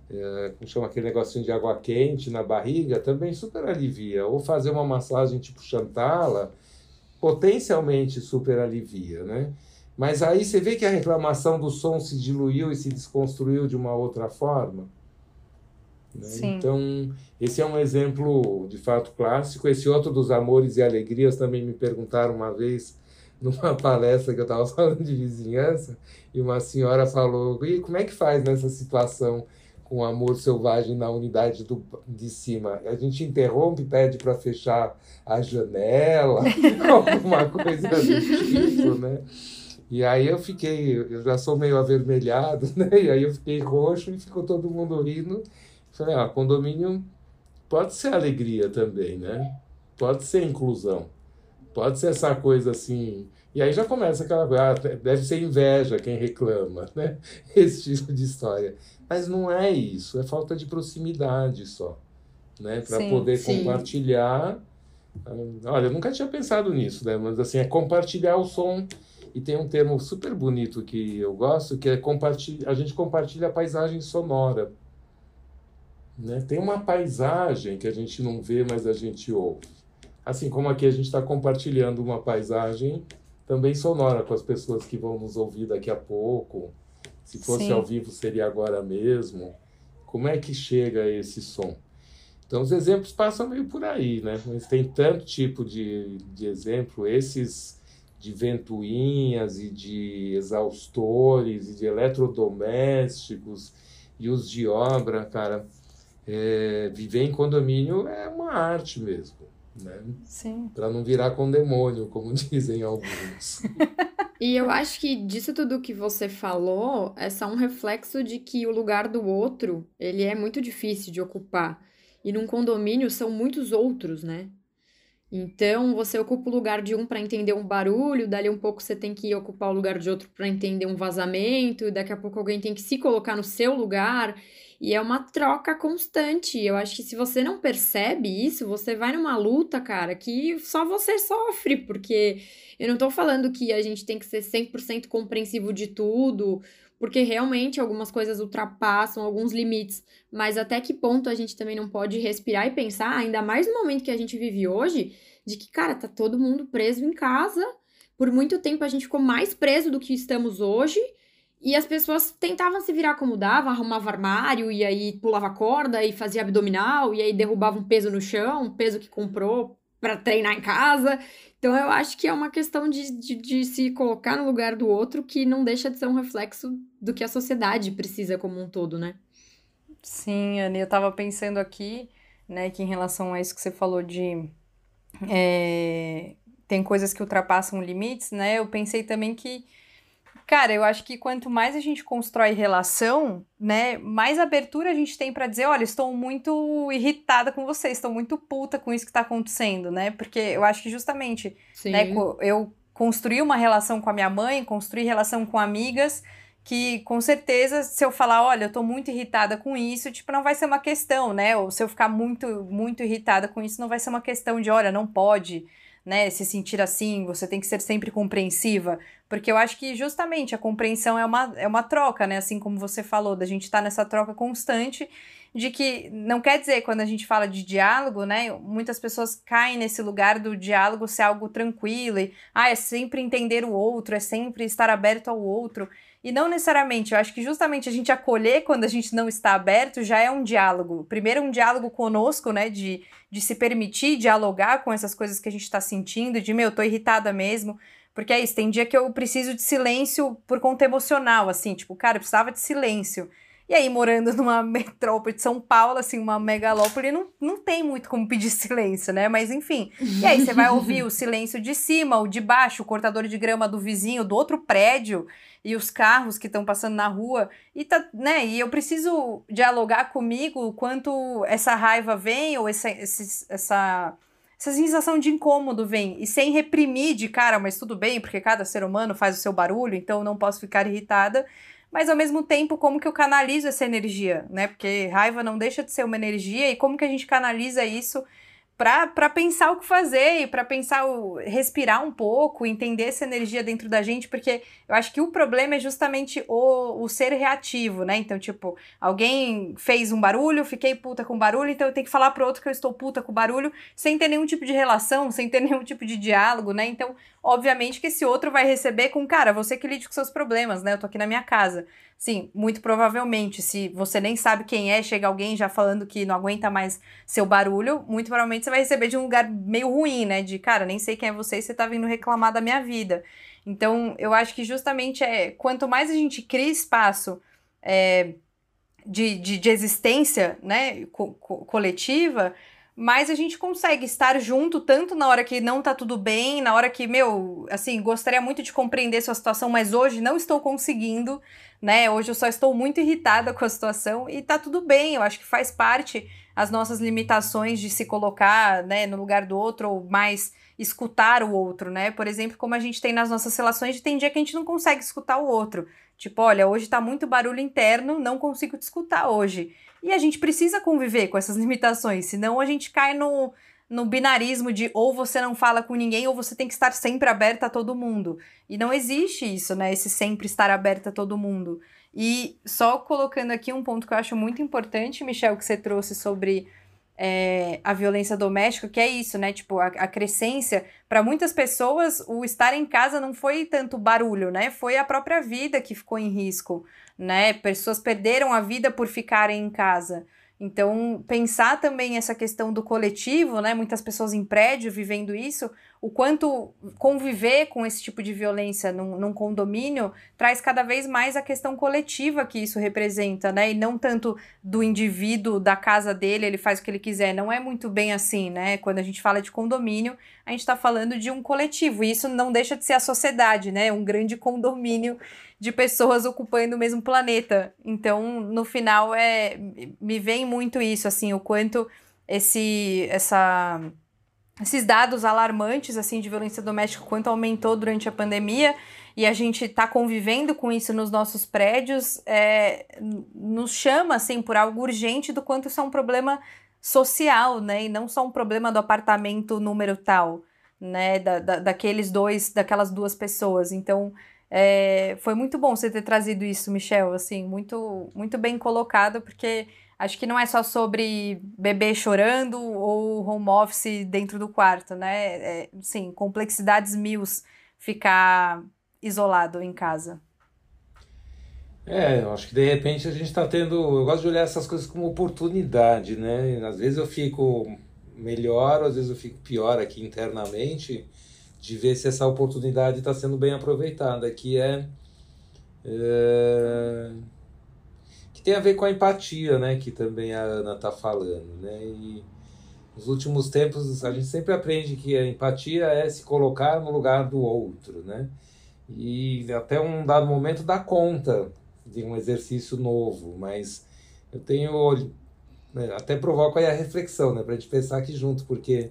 é, como chama aquele negocinho de água quente na barriga, também super alivia. Ou fazer uma massagem tipo Chantala, potencialmente super alivia, né? Mas aí você vê que a reclamação do som se diluiu e se desconstruiu de uma outra forma. Né? Então, esse é um exemplo de fato clássico. Esse outro dos amores e alegrias também me perguntaram uma vez numa palestra que eu estava falando de vizinhança, e uma senhora falou: e como é que faz nessa situação com amor selvagem na unidade do, de cima? A gente interrompe, pede para fechar a janela, alguma coisa do tipo, né? E aí eu fiquei, eu já sou meio avermelhado, né? E aí eu fiquei roxo e ficou todo mundo rindo. Falei, ah, condomínio pode ser alegria também, né? Pode ser inclusão. Pode ser essa coisa assim. E aí já começa aquela coisa, ah, deve ser inveja quem reclama, né? Esse tipo de história. Mas não é isso, é falta de proximidade só, né? Para poder sim. compartilhar. Ah, olha, eu nunca tinha pensado nisso, né? Mas assim, é compartilhar o som. E tem um termo super bonito que eu gosto, que é compartilhar, a gente compartilha a paisagem sonora. Né? Tem uma paisagem que a gente não vê, mas a gente ouve. Assim como aqui a gente está compartilhando uma paisagem também sonora com as pessoas que vão nos ouvir daqui a pouco. Se fosse Sim. ao vivo, seria agora mesmo. Como é que chega esse som? Então, os exemplos passam meio por aí, né? Mas tem tanto tipo de, de exemplo, esses de ventoinhas e de exaustores e de eletrodomésticos e os de obra, cara. É, viver em condomínio é uma arte mesmo né? Sim. Para não virar com demônio, como dizem alguns. e eu acho que disso tudo que você falou é só um reflexo de que o lugar do outro, ele é muito difícil de ocupar. E num condomínio são muitos outros, né? Então, você ocupa o lugar de um para entender um barulho, dali um pouco você tem que ocupar o lugar de outro para entender um vazamento, daqui a pouco alguém tem que se colocar no seu lugar. E é uma troca constante. Eu acho que se você não percebe isso, você vai numa luta, cara, que só você sofre, porque eu não tô falando que a gente tem que ser 100% compreensivo de tudo, porque realmente algumas coisas ultrapassam alguns limites, mas até que ponto a gente também não pode respirar e pensar, ainda mais no momento que a gente vive hoje, de que, cara, tá todo mundo preso em casa. Por muito tempo a gente ficou mais preso do que estamos hoje. E as pessoas tentavam se virar como dava, arrumava armário, e aí pulava corda e fazia abdominal, e aí derrubava um peso no chão, um peso que comprou para treinar em casa. Então eu acho que é uma questão de, de, de, se colocar no lugar do outro que não deixa de ser um reflexo do que a sociedade precisa como um todo, né? Sim, Anny, eu tava pensando aqui né? Que em relação a isso que você falou de. É, tem coisas que ultrapassam limites, né? Eu pensei também que. Cara, eu acho que quanto mais a gente constrói relação, né, mais abertura a gente tem para dizer, olha, estou muito irritada com você, estou muito puta com isso que está acontecendo, né? Porque eu acho que justamente, Sim. né, eu construí uma relação com a minha mãe, construí relação com amigas, que com certeza se eu falar, olha, eu tô muito irritada com isso, tipo, não vai ser uma questão, né? Ou se eu ficar muito muito irritada com isso, não vai ser uma questão de, olha, não pode, né, se sentir assim, você tem que ser sempre compreensiva, porque eu acho que justamente a compreensão é uma, é uma troca, né? Assim como você falou, da gente estar tá nessa troca constante de que não quer dizer quando a gente fala de diálogo, né? Muitas pessoas caem nesse lugar do diálogo ser algo tranquilo e ah, é sempre entender o outro, é sempre estar aberto ao outro. E não necessariamente, eu acho que justamente a gente acolher quando a gente não está aberto já é um diálogo. Primeiro, um diálogo conosco, né? De, de se permitir dialogar com essas coisas que a gente está sentindo, de meu, eu tô irritada mesmo. Porque é isso, tem dia que eu preciso de silêncio por conta emocional, assim, tipo, cara, eu precisava de silêncio. E aí, morando numa metrópole de São Paulo, assim, uma megalópole, não, não tem muito como pedir silêncio, né? Mas enfim. E aí, você vai ouvir o silêncio de cima, o de baixo, o cortador de grama do vizinho, do outro prédio, e os carros que estão passando na rua. E, tá, né? e eu preciso dialogar comigo quanto essa raiva vem, ou essa, esse, essa essa sensação de incômodo vem. E sem reprimir de cara, mas tudo bem, porque cada ser humano faz o seu barulho, então não posso ficar irritada mas ao mesmo tempo como que eu canalizo essa energia, né? Porque raiva não deixa de ser uma energia e como que a gente canaliza isso para pensar o que fazer e para pensar o, respirar um pouco, entender essa energia dentro da gente, porque eu acho que o problema é justamente o, o ser reativo, né? Então, tipo, alguém fez um barulho, fiquei puta com barulho, então eu tenho que falar pro outro que eu estou puta com barulho, sem ter nenhum tipo de relação, sem ter nenhum tipo de diálogo, né? Então, obviamente que esse outro vai receber com, cara, você que lide com seus problemas, né? Eu tô aqui na minha casa. Sim, muito provavelmente, se você nem sabe quem é, chega alguém já falando que não aguenta mais seu barulho, muito provavelmente você vai receber de um lugar meio ruim, né? De, cara, nem sei quem é você e você tá vindo reclamar da minha vida. Então, eu acho que justamente é quanto mais a gente cria espaço é, de, de, de, existência, né, co coletiva, mas a gente consegue estar junto tanto na hora que não tá tudo bem, na hora que, meu, assim, gostaria muito de compreender sua situação, mas hoje não estou conseguindo, né? Hoje eu só estou muito irritada com a situação e tá tudo bem, eu acho que faz parte as nossas limitações de se colocar, né, no lugar do outro ou mais escutar o outro, né? Por exemplo, como a gente tem nas nossas relações, tem dia que a gente não consegue escutar o outro. Tipo, olha, hoje tá muito barulho interno, não consigo te escutar hoje. E a gente precisa conviver com essas limitações, senão a gente cai no, no binarismo de ou você não fala com ninguém ou você tem que estar sempre aberta a todo mundo. E não existe isso, né? Esse sempre estar aberta a todo mundo. E só colocando aqui um ponto que eu acho muito importante, Michel, que você trouxe sobre é, a violência doméstica, que é isso, né? Tipo, a, a crescência. Para muitas pessoas, o estar em casa não foi tanto barulho, né? Foi a própria vida que ficou em risco, né? Pessoas perderam a vida por ficarem em casa. Então, pensar também essa questão do coletivo, né? Muitas pessoas em prédio vivendo isso, o quanto conviver com esse tipo de violência num, num, condomínio traz cada vez mais a questão coletiva que isso representa, né? E não tanto do indivíduo, da casa dele, ele faz o que ele quiser. Não é muito bem assim, né? Quando a gente fala de condomínio, a gente está falando de um coletivo. E isso não deixa de ser a sociedade, né? Um grande condomínio de pessoas ocupando o mesmo planeta. Então, no final, é me vem muito isso, assim, o quanto esse essa esses dados alarmantes assim de violência doméstica quanto aumentou durante a pandemia e a gente está convivendo com isso nos nossos prédios é, nos chama assim por algo urgente do quanto isso é um problema social, né, e não só um problema do apartamento número tal, né, da, da daqueles dois, daquelas duas pessoas. Então é, foi muito bom você ter trazido isso, Michel, assim, muito, muito bem colocado, porque acho que não é só sobre bebê chorando ou home office dentro do quarto, né? É, sim, complexidades mil ficar isolado em casa. É, eu acho que de repente a gente está tendo. Eu gosto de olhar essas coisas como oportunidade, né? Às vezes eu fico melhor, às vezes eu fico pior aqui internamente de ver se essa oportunidade está sendo bem aproveitada, que é, é, que tem a ver com a empatia, né, que também a Ana está falando, né, e nos últimos tempos a gente sempre aprende que a empatia é se colocar no lugar do outro, né? E até um dado momento dá conta de um exercício novo, mas eu tenho né, até provoco aí a reflexão, né, para a gente pensar aqui junto, porque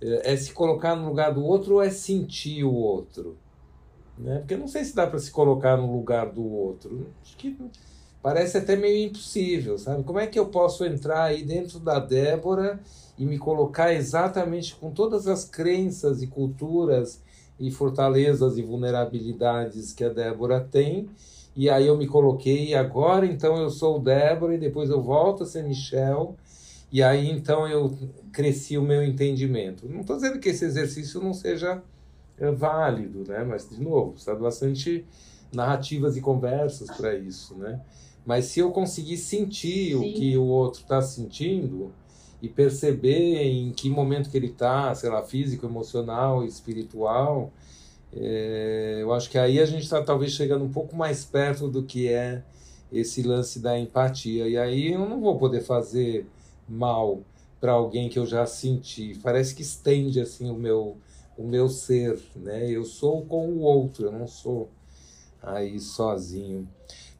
é, é se colocar no lugar do outro ou é sentir o outro, né? Porque eu não sei se dá para se colocar no lugar do outro. Acho que parece até meio impossível, sabe? Como é que eu posso entrar aí dentro da Débora e me colocar exatamente com todas as crenças e culturas e fortalezas e vulnerabilidades que a Débora tem. E aí eu me coloquei, agora então eu sou Débora, e depois eu volto a ser Michel, e aí então eu cresci o meu entendimento. Não estou dizendo que esse exercício não seja é, válido, né? Mas, de novo, precisa bastante narrativas e conversas para isso, né? Mas se eu conseguir sentir Sim. o que o outro está sentindo, e perceber em que momento que ele está, sei lá, físico, emocional, espiritual, é, eu acho que aí a gente está talvez chegando um pouco mais perto do que é esse lance da empatia. E aí eu não vou poder fazer mal para alguém que eu já senti. Parece que estende assim o meu o meu ser, né? Eu sou com o outro, eu não sou aí sozinho.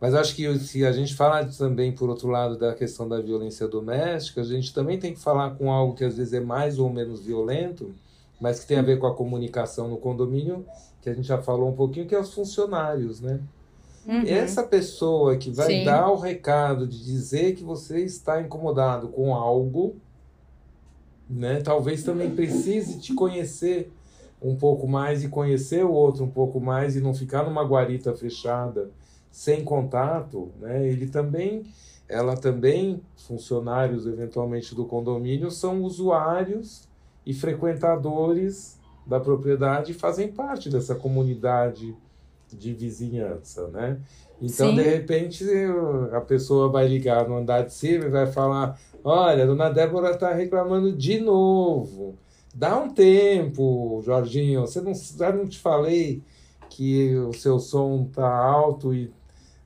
Mas acho que se a gente falar também, por outro lado, da questão da violência doméstica, a gente também tem que falar com algo que às vezes é mais ou menos violento, mas que tem a ver com a comunicação no condomínio, que a gente já falou um pouquinho, que é os funcionários, né? Uhum. Essa pessoa que vai Sim. dar o recado de dizer que você está incomodado com algo, né? Talvez também precise te conhecer um pouco mais e conhecer o outro um pouco mais e não ficar numa guarita fechada sem contato, né, ele também, ela também, funcionários eventualmente do condomínio, são usuários e frequentadores da propriedade e fazem parte dessa comunidade de vizinhança, né? Então, Sim. de repente, a pessoa vai ligar no andar de cima e vai falar: Olha, a dona Débora está reclamando de novo. Dá um tempo, Jorginho. Você não, já não te falei que o seu som tá alto e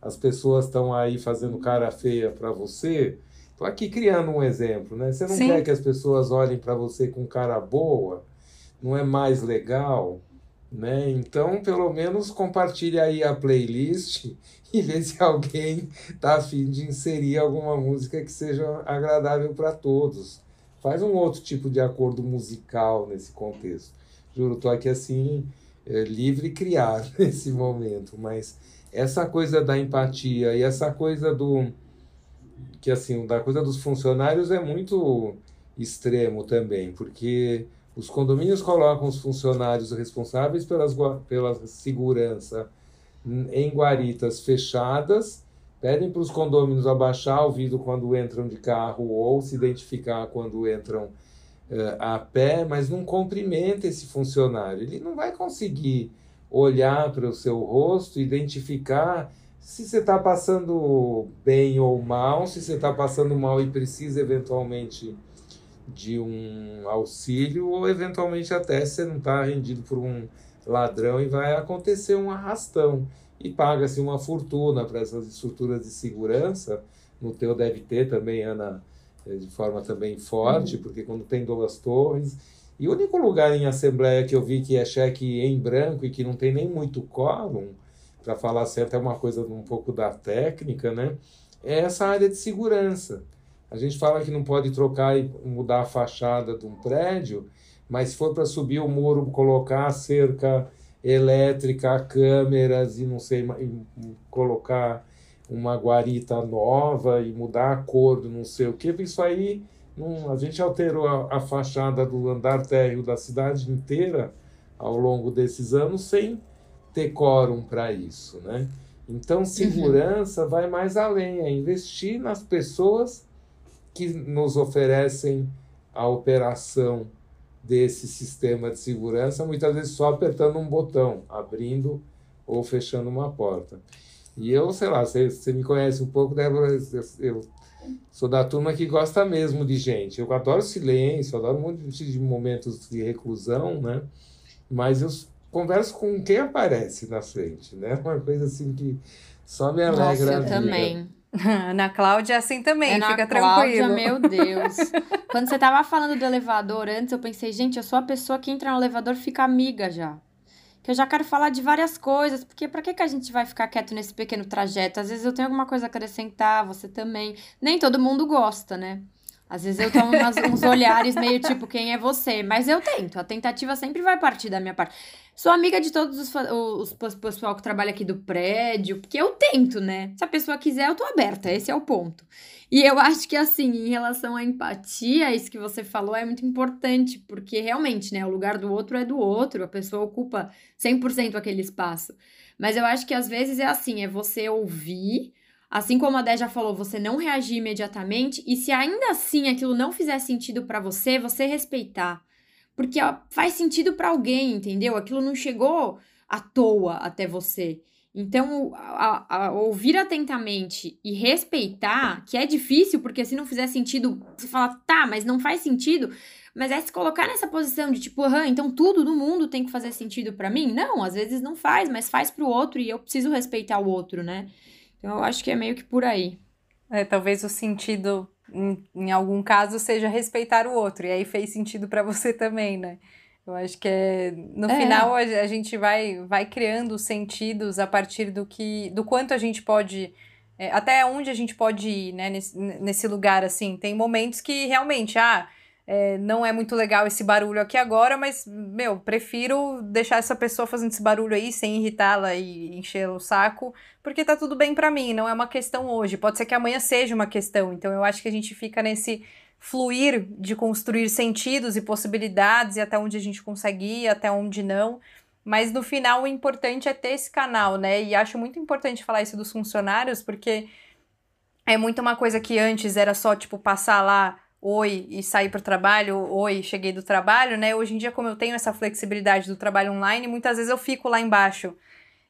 as pessoas estão aí fazendo cara feia para você. Estou aqui criando um exemplo, né? Você não Sim. quer que as pessoas olhem para você com cara boa? Não é mais legal? Né? Então, pelo menos compartilhe aí a playlist e vê se alguém está afim de inserir alguma música que seja agradável para todos. Faz um outro tipo de acordo musical nesse contexto. Juro, estou aqui assim, é, livre criar nesse momento, mas essa coisa da empatia e essa coisa do que assim da coisa dos funcionários é muito extremo também porque os condomínios colocam os funcionários responsáveis pelas, pela segurança em guaritas fechadas pedem para os condôminos abaixar o vidro quando entram de carro ou se identificar quando entram uh, a pé, mas não cumprimenta esse funcionário. Ele não vai conseguir olhar para o seu rosto, identificar se você está passando bem ou mal, se você está passando mal e precisa eventualmente de um auxílio, ou eventualmente até você não está rendido por um ladrão e vai acontecer um arrastão. E paga-se uma fortuna para essas estruturas de segurança. No teu deve ter também, Ana, eh, de forma também forte, uhum. porque quando tem duas torres e o único lugar em assembleia que eu vi que é cheque em branco e que não tem nem muito quórum, para falar assim até uma coisa um pouco da técnica, né? É essa área de segurança. A gente fala que não pode trocar e mudar a fachada de um prédio, mas se for para subir o muro, colocar cerca elétrica, câmeras e não sei, e colocar uma guarita nova e mudar a cor do não sei o que, isso aí a gente alterou a, a fachada do andar térreo da cidade inteira ao longo desses anos sem ter quórum para isso, né? Então, segurança uhum. vai mais além, é investir nas pessoas que nos oferecem a operação desse sistema de segurança, muitas vezes só apertando um botão, abrindo ou fechando uma porta. E eu, sei lá, você, você me conhece um pouco, Débora, eu Sou da turma que gosta mesmo de gente. Eu adoro silêncio, adoro um monte de momentos de reclusão, né? Mas eu converso com quem aparece na frente, né? Uma coisa assim que só me alegra Nossa, eu também. Ana Cláudia é assim também, Ana fica Cláudia, tranquilo. meu Deus. Quando você tava falando do elevador antes, eu pensei, gente, eu sou a pessoa que entra no elevador e fica amiga já. Que eu já quero falar de várias coisas, porque pra que, que a gente vai ficar quieto nesse pequeno trajeto? Às vezes eu tenho alguma coisa a acrescentar, você também. Nem todo mundo gosta, né? Às vezes eu tomo umas, uns olhares meio tipo, quem é você? Mas eu tento, a tentativa sempre vai partir da minha parte. Sou amiga de todos os, os, os pessoal que trabalha aqui do prédio, porque eu tento, né? Se a pessoa quiser, eu tô aberta, esse é o ponto. E eu acho que, assim, em relação à empatia, isso que você falou é muito importante, porque realmente, né, o lugar do outro é do outro, a pessoa ocupa 100% aquele espaço. Mas eu acho que às vezes é assim, é você ouvir Assim como a Dé já falou, você não reagir imediatamente e se ainda assim aquilo não fizer sentido para você, você respeitar. Porque faz sentido para alguém, entendeu? Aquilo não chegou à toa até você. Então, a, a, ouvir atentamente e respeitar, que é difícil, porque se não fizer sentido, você fala, tá, mas não faz sentido. Mas é se colocar nessa posição de tipo, aham, então tudo no mundo tem que fazer sentido para mim? Não, às vezes não faz, mas faz pro outro e eu preciso respeitar o outro, né? Então eu acho que é meio que por aí. É, talvez o sentido, em, em algum caso, seja respeitar o outro. E aí fez sentido para você também, né? Eu acho que é, no é. final a, a, gente vai, vai criando sentidos a partir do que do quanto a gente pode é, até onde a gente pode ir, né, nesse, nesse lugar assim. Tem momentos que realmente, ah, é, não é muito legal esse barulho aqui agora, mas, meu, prefiro deixar essa pessoa fazendo esse barulho aí sem irritá-la e encher o saco, porque tá tudo bem para mim, não é uma questão hoje. Pode ser que amanhã seja uma questão. Então eu acho que a gente fica nesse fluir de construir sentidos e possibilidades e até onde a gente consegue ir, até onde não. Mas no final o importante é ter esse canal, né? E acho muito importante falar isso dos funcionários, porque é muito uma coisa que antes era só, tipo, passar lá oi e sair para o trabalho, oi, cheguei do trabalho, né? Hoje em dia, como eu tenho essa flexibilidade do trabalho online, muitas vezes eu fico lá embaixo.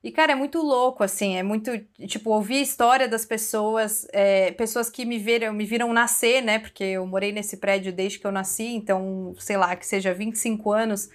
E, cara, é muito louco, assim, é muito, tipo, ouvir a história das pessoas, é, pessoas que me viram, me viram nascer, né? Porque eu morei nesse prédio desde que eu nasci, então, sei lá, que seja 25 anos,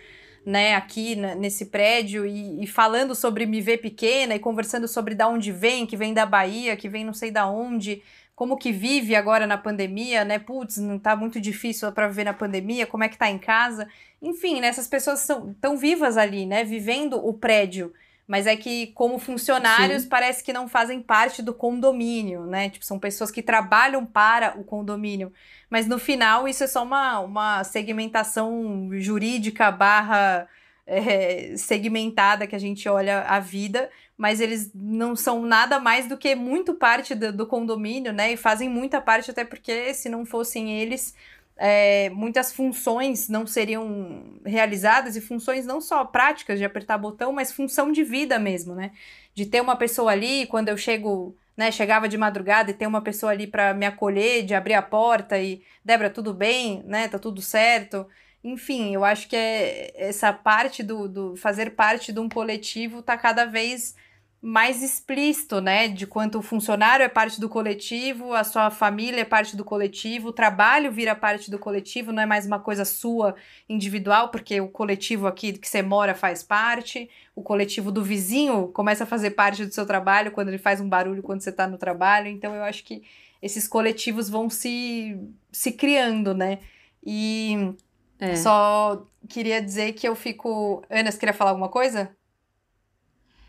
né, aqui nesse prédio, e, e falando sobre me ver pequena, e conversando sobre da onde vem, que vem da Bahia, que vem não sei da onde, como que vive agora na pandemia, né? Putz, não tá muito difícil para viver na pandemia, como é que tá em casa? Enfim, né, essas pessoas são tão vivas ali, né, vivendo o prédio, mas é que como funcionários Sim. parece que não fazem parte do condomínio, né? Tipo, são pessoas que trabalham para o condomínio. Mas no final isso é só uma, uma segmentação jurídica barra é, segmentada que a gente olha a vida, mas eles não são nada mais do que muito parte do, do condomínio, né? E fazem muita parte, até porque se não fossem eles, é, muitas funções não seriam realizadas, e funções não só práticas de apertar botão, mas função de vida mesmo, né? De ter uma pessoa ali, quando eu chego né, chegava de madrugada e tem uma pessoa ali para me acolher, de abrir a porta e, Débora, tudo bem, né, tá tudo certo. Enfim, eu acho que é essa parte do, do fazer parte de um coletivo tá cada vez mais explícito, né? De quanto o funcionário é parte do coletivo, a sua família é parte do coletivo, o trabalho vira parte do coletivo, não é mais uma coisa sua individual, porque o coletivo aqui que você mora faz parte, o coletivo do vizinho começa a fazer parte do seu trabalho quando ele faz um barulho quando você está no trabalho. Então eu acho que esses coletivos vão se, se criando, né? E é. Só queria dizer que eu fico. Ana, você queria falar alguma coisa?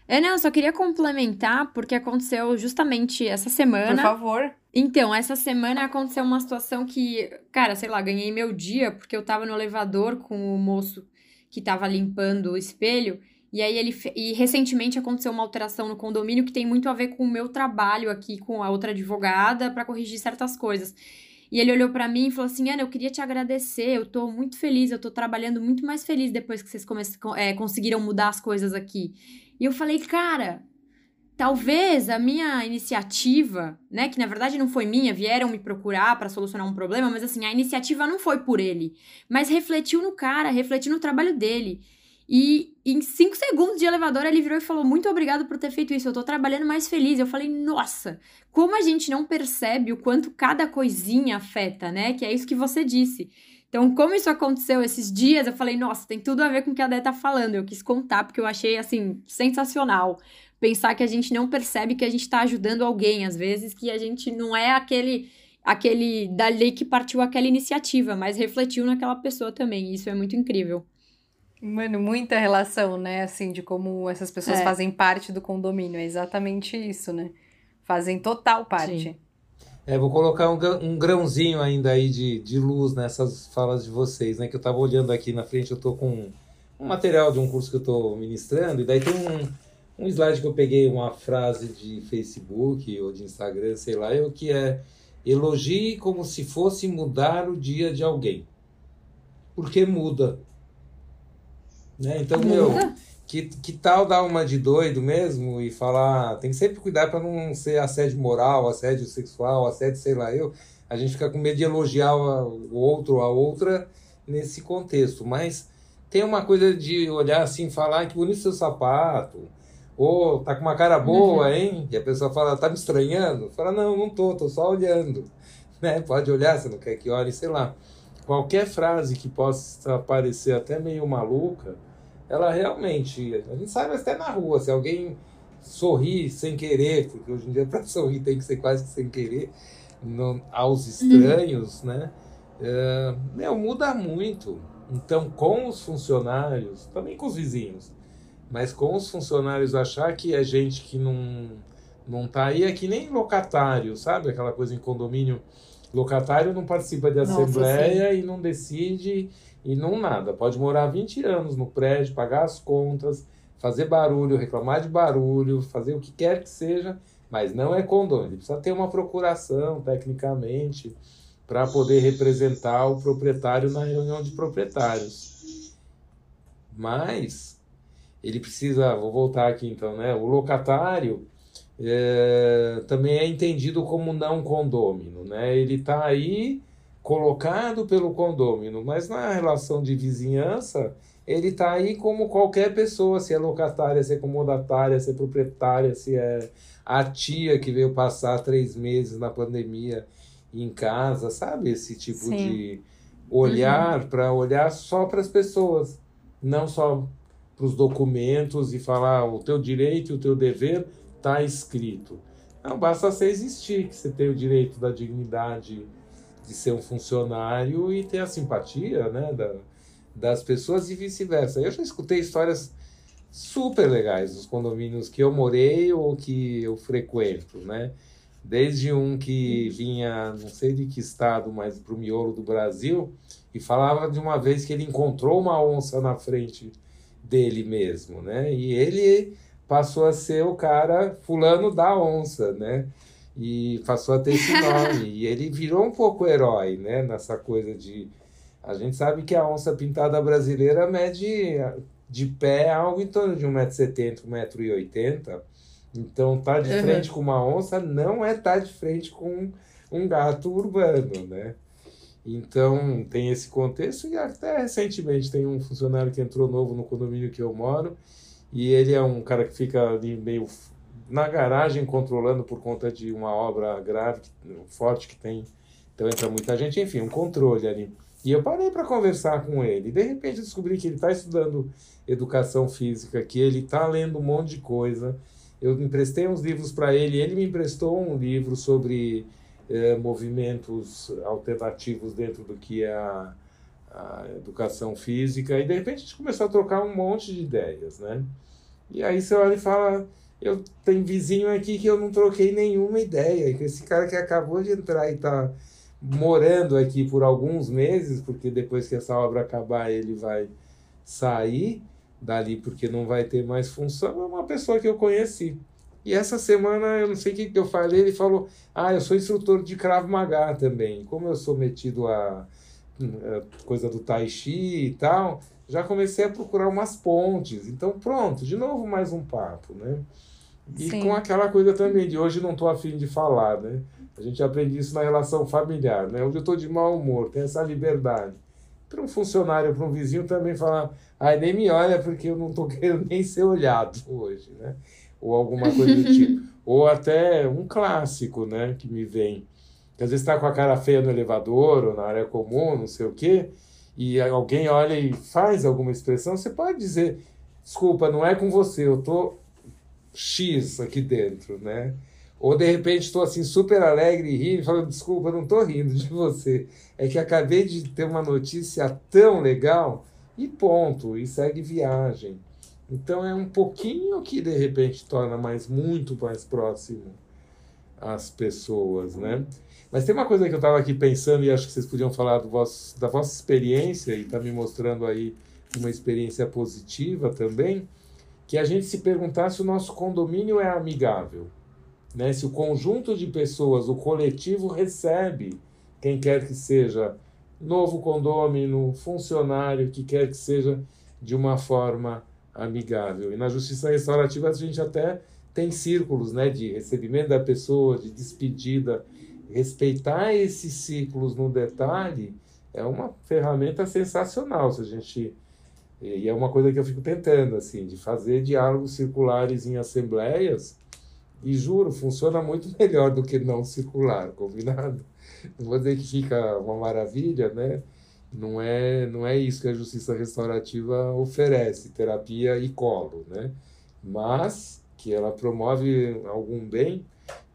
É, não, só queria complementar, porque aconteceu justamente essa semana. Por favor. Então, essa semana aconteceu uma situação que, cara, sei lá, ganhei meu dia, porque eu tava no elevador com o moço que tava limpando o espelho. E aí ele. E recentemente aconteceu uma alteração no condomínio que tem muito a ver com o meu trabalho aqui com a outra advogada para corrigir certas coisas. E ele olhou para mim e falou assim: Ana, eu queria te agradecer, eu tô muito feliz, eu tô trabalhando muito mais feliz depois que vocês é, conseguiram mudar as coisas aqui. E eu falei, cara, talvez a minha iniciativa, né, que na verdade não foi minha, vieram me procurar para solucionar um problema, mas assim, a iniciativa não foi por ele, mas refletiu no cara, refletiu no trabalho dele. E em cinco segundos de elevador, ele virou e falou: Muito obrigado por ter feito isso, eu tô trabalhando mais feliz. Eu falei: Nossa, como a gente não percebe o quanto cada coisinha afeta, né? Que é isso que você disse. Então, como isso aconteceu esses dias, eu falei: Nossa, tem tudo a ver com o que a Dé tá falando. Eu quis contar porque eu achei, assim, sensacional. pensar que a gente não percebe que a gente está ajudando alguém, às vezes, que a gente não é aquele aquele dali que partiu aquela iniciativa, mas refletiu naquela pessoa também. Isso é muito incrível. Mano, muita relação, né? Assim, de como essas pessoas é. fazem parte do condomínio. É exatamente isso, né? Fazem total parte. Sim. É, vou colocar um, um grãozinho ainda aí de, de luz nessas falas de vocês, né? Que eu tava olhando aqui na frente, eu tô com um material de um curso que eu tô ministrando, e daí tem um, um slide que eu peguei uma frase de Facebook ou de Instagram, sei lá, eu que é elogie como se fosse mudar o dia de alguém. Porque muda. Né? Então, meu, que, que tal dar uma de doido mesmo e falar. Tem que sempre cuidar para não ser assédio moral, assédio sexual, assédio sei lá eu. A gente fica com medo de elogiar o outro, a outra nesse contexto. Mas tem uma coisa de olhar assim, falar que bonito seu sapato. Ou tá com uma cara boa, uhum. hein? E a pessoa fala, tá me estranhando? Fala, não, não tô, tô só olhando. Né? Pode olhar, você não quer que olhe, sei lá. Qualquer frase que possa parecer até meio maluca, ela realmente. A gente sabe até na rua, se alguém sorrir sem querer, porque hoje em dia para sorrir tem que ser quase que sem querer, no, aos estranhos, uhum. né? É, meu, muda muito. Então, com os funcionários, também com os vizinhos, mas com os funcionários achar que é gente que não não tá aí, é que nem locatário, sabe? Aquela coisa em condomínio. Locatário não participa de assembleia e não decide e não nada. Pode morar 20 anos no prédio, pagar as contas, fazer barulho, reclamar de barulho, fazer o que quer que seja, mas não é condomínio. Ele precisa ter uma procuração, tecnicamente, para poder representar o proprietário na reunião de proprietários. Mas ele precisa, vou voltar aqui então, né? O locatário é, também é entendido como não condômino, né? Ele está aí colocado pelo condômino, mas na relação de vizinhança, ele está aí como qualquer pessoa, se é locatária, se é comodatária, se é proprietária, se é a tia que veio passar três meses na pandemia em casa, sabe? Esse tipo Sim. de olhar uhum. para olhar só para as pessoas, não só para os documentos e falar o teu direito e o teu dever está escrito. Não basta você existir, que você tem o direito da dignidade de ser um funcionário e ter a simpatia né, da, das pessoas e vice-versa. Eu já escutei histórias super legais dos condomínios que eu morei ou que eu frequento, né? Desde um que vinha, não sei de que estado, mas para o miolo do Brasil, e falava de uma vez que ele encontrou uma onça na frente dele mesmo, né? E ele passou a ser o cara fulano da onça, né? E passou a ter esse nome. e ele virou um pouco herói, né? Nessa coisa de. A gente sabe que a onça pintada brasileira mede de pé algo em torno de 1,70m, 1,80m. Então, tá de uhum. frente com uma onça não é estar tá de frente com um gato urbano, né? Então, tem esse contexto. E até recentemente tem um funcionário que entrou novo no condomínio que eu moro. E ele é um cara que fica ali meio na garagem controlando por conta de uma obra grave, forte que tem. Então entra muita gente, enfim, um controle ali. E eu parei para conversar com ele. De repente descobri que ele está estudando educação física, que ele está lendo um monte de coisa. Eu emprestei uns livros para ele, ele me emprestou um livro sobre eh, movimentos alternativos dentro do que é a, a educação física. E de repente a gente começou a trocar um monte de ideias, né? E aí você olha e fala, eu tenho vizinho aqui que eu não troquei nenhuma ideia. Que esse cara que acabou de entrar e tá morando aqui por alguns meses, porque depois que essa obra acabar ele vai sair dali porque não vai ter mais função, é uma pessoa que eu conheci. E essa semana, eu não sei o que, eu falei, ele falou: Ah, eu sou instrutor de Krav Maga também. Como eu sou metido a, a coisa do Tai Chi e tal, já comecei a procurar umas pontes. Então, pronto, de novo mais um papo, né? E Sim. com aquela coisa também de hoje não estou afim de falar, né? A gente aprende isso na relação familiar, né? Hoje eu estou de mau humor, tem essa liberdade. Para um funcionário, para um vizinho também falar, ai, nem me olha porque eu não estou querendo nem ser olhado hoje, né? Ou alguma coisa do tipo. Ou até um clássico, né, que me vem. Que às vezes está com a cara feia no elevador ou na área comum, não sei o quê, e alguém olha e faz alguma expressão, você pode dizer, desculpa, não é com você, eu estou X aqui dentro, né? Ou de repente estou assim super alegre e rindo, falando, desculpa, não estou rindo de você. É que acabei de ter uma notícia tão legal e ponto, e segue viagem. Então é um pouquinho que de repente torna mais muito mais próximo as pessoas, né? Mas tem uma coisa que eu estava aqui pensando e acho que vocês podiam falar vosso, da vossa experiência e está me mostrando aí uma experiência positiva também, que a gente se perguntar se o nosso condomínio é amigável, né? Se o conjunto de pessoas, o coletivo recebe quem quer que seja novo condômino, funcionário, que quer que seja de uma forma amigável. E na justiça restaurativa a gente até tem círculos né, de recebimento da pessoa, de despedida. Respeitar esses ciclos no detalhe é uma ferramenta sensacional se a gente e é uma coisa que eu fico tentando assim de fazer diálogos circulares em assembleias e juro funciona muito melhor do que não circular combinado? Não vou dizer que fica uma maravilha né? Não é não é isso que a justiça restaurativa oferece terapia e colo né? Mas que ela promove algum bem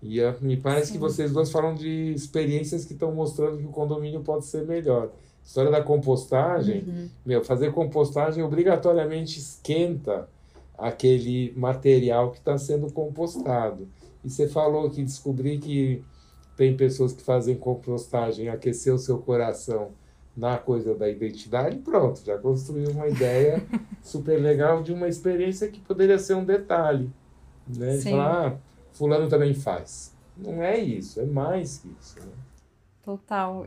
e a, me parece Sim. que vocês duas falam de experiências que estão mostrando que o condomínio pode ser melhor história da compostagem uhum. meu fazer compostagem obrigatoriamente esquenta aquele material que está sendo compostado e você falou que descobri que tem pessoas que fazem compostagem aquecer o seu coração na coisa da identidade, pronto, já construiu uma ideia super legal de uma experiência que poderia ser um detalhe. Né? Sim. Falar, ah, fulano também faz. Não é isso, é mais que isso. Né? Total.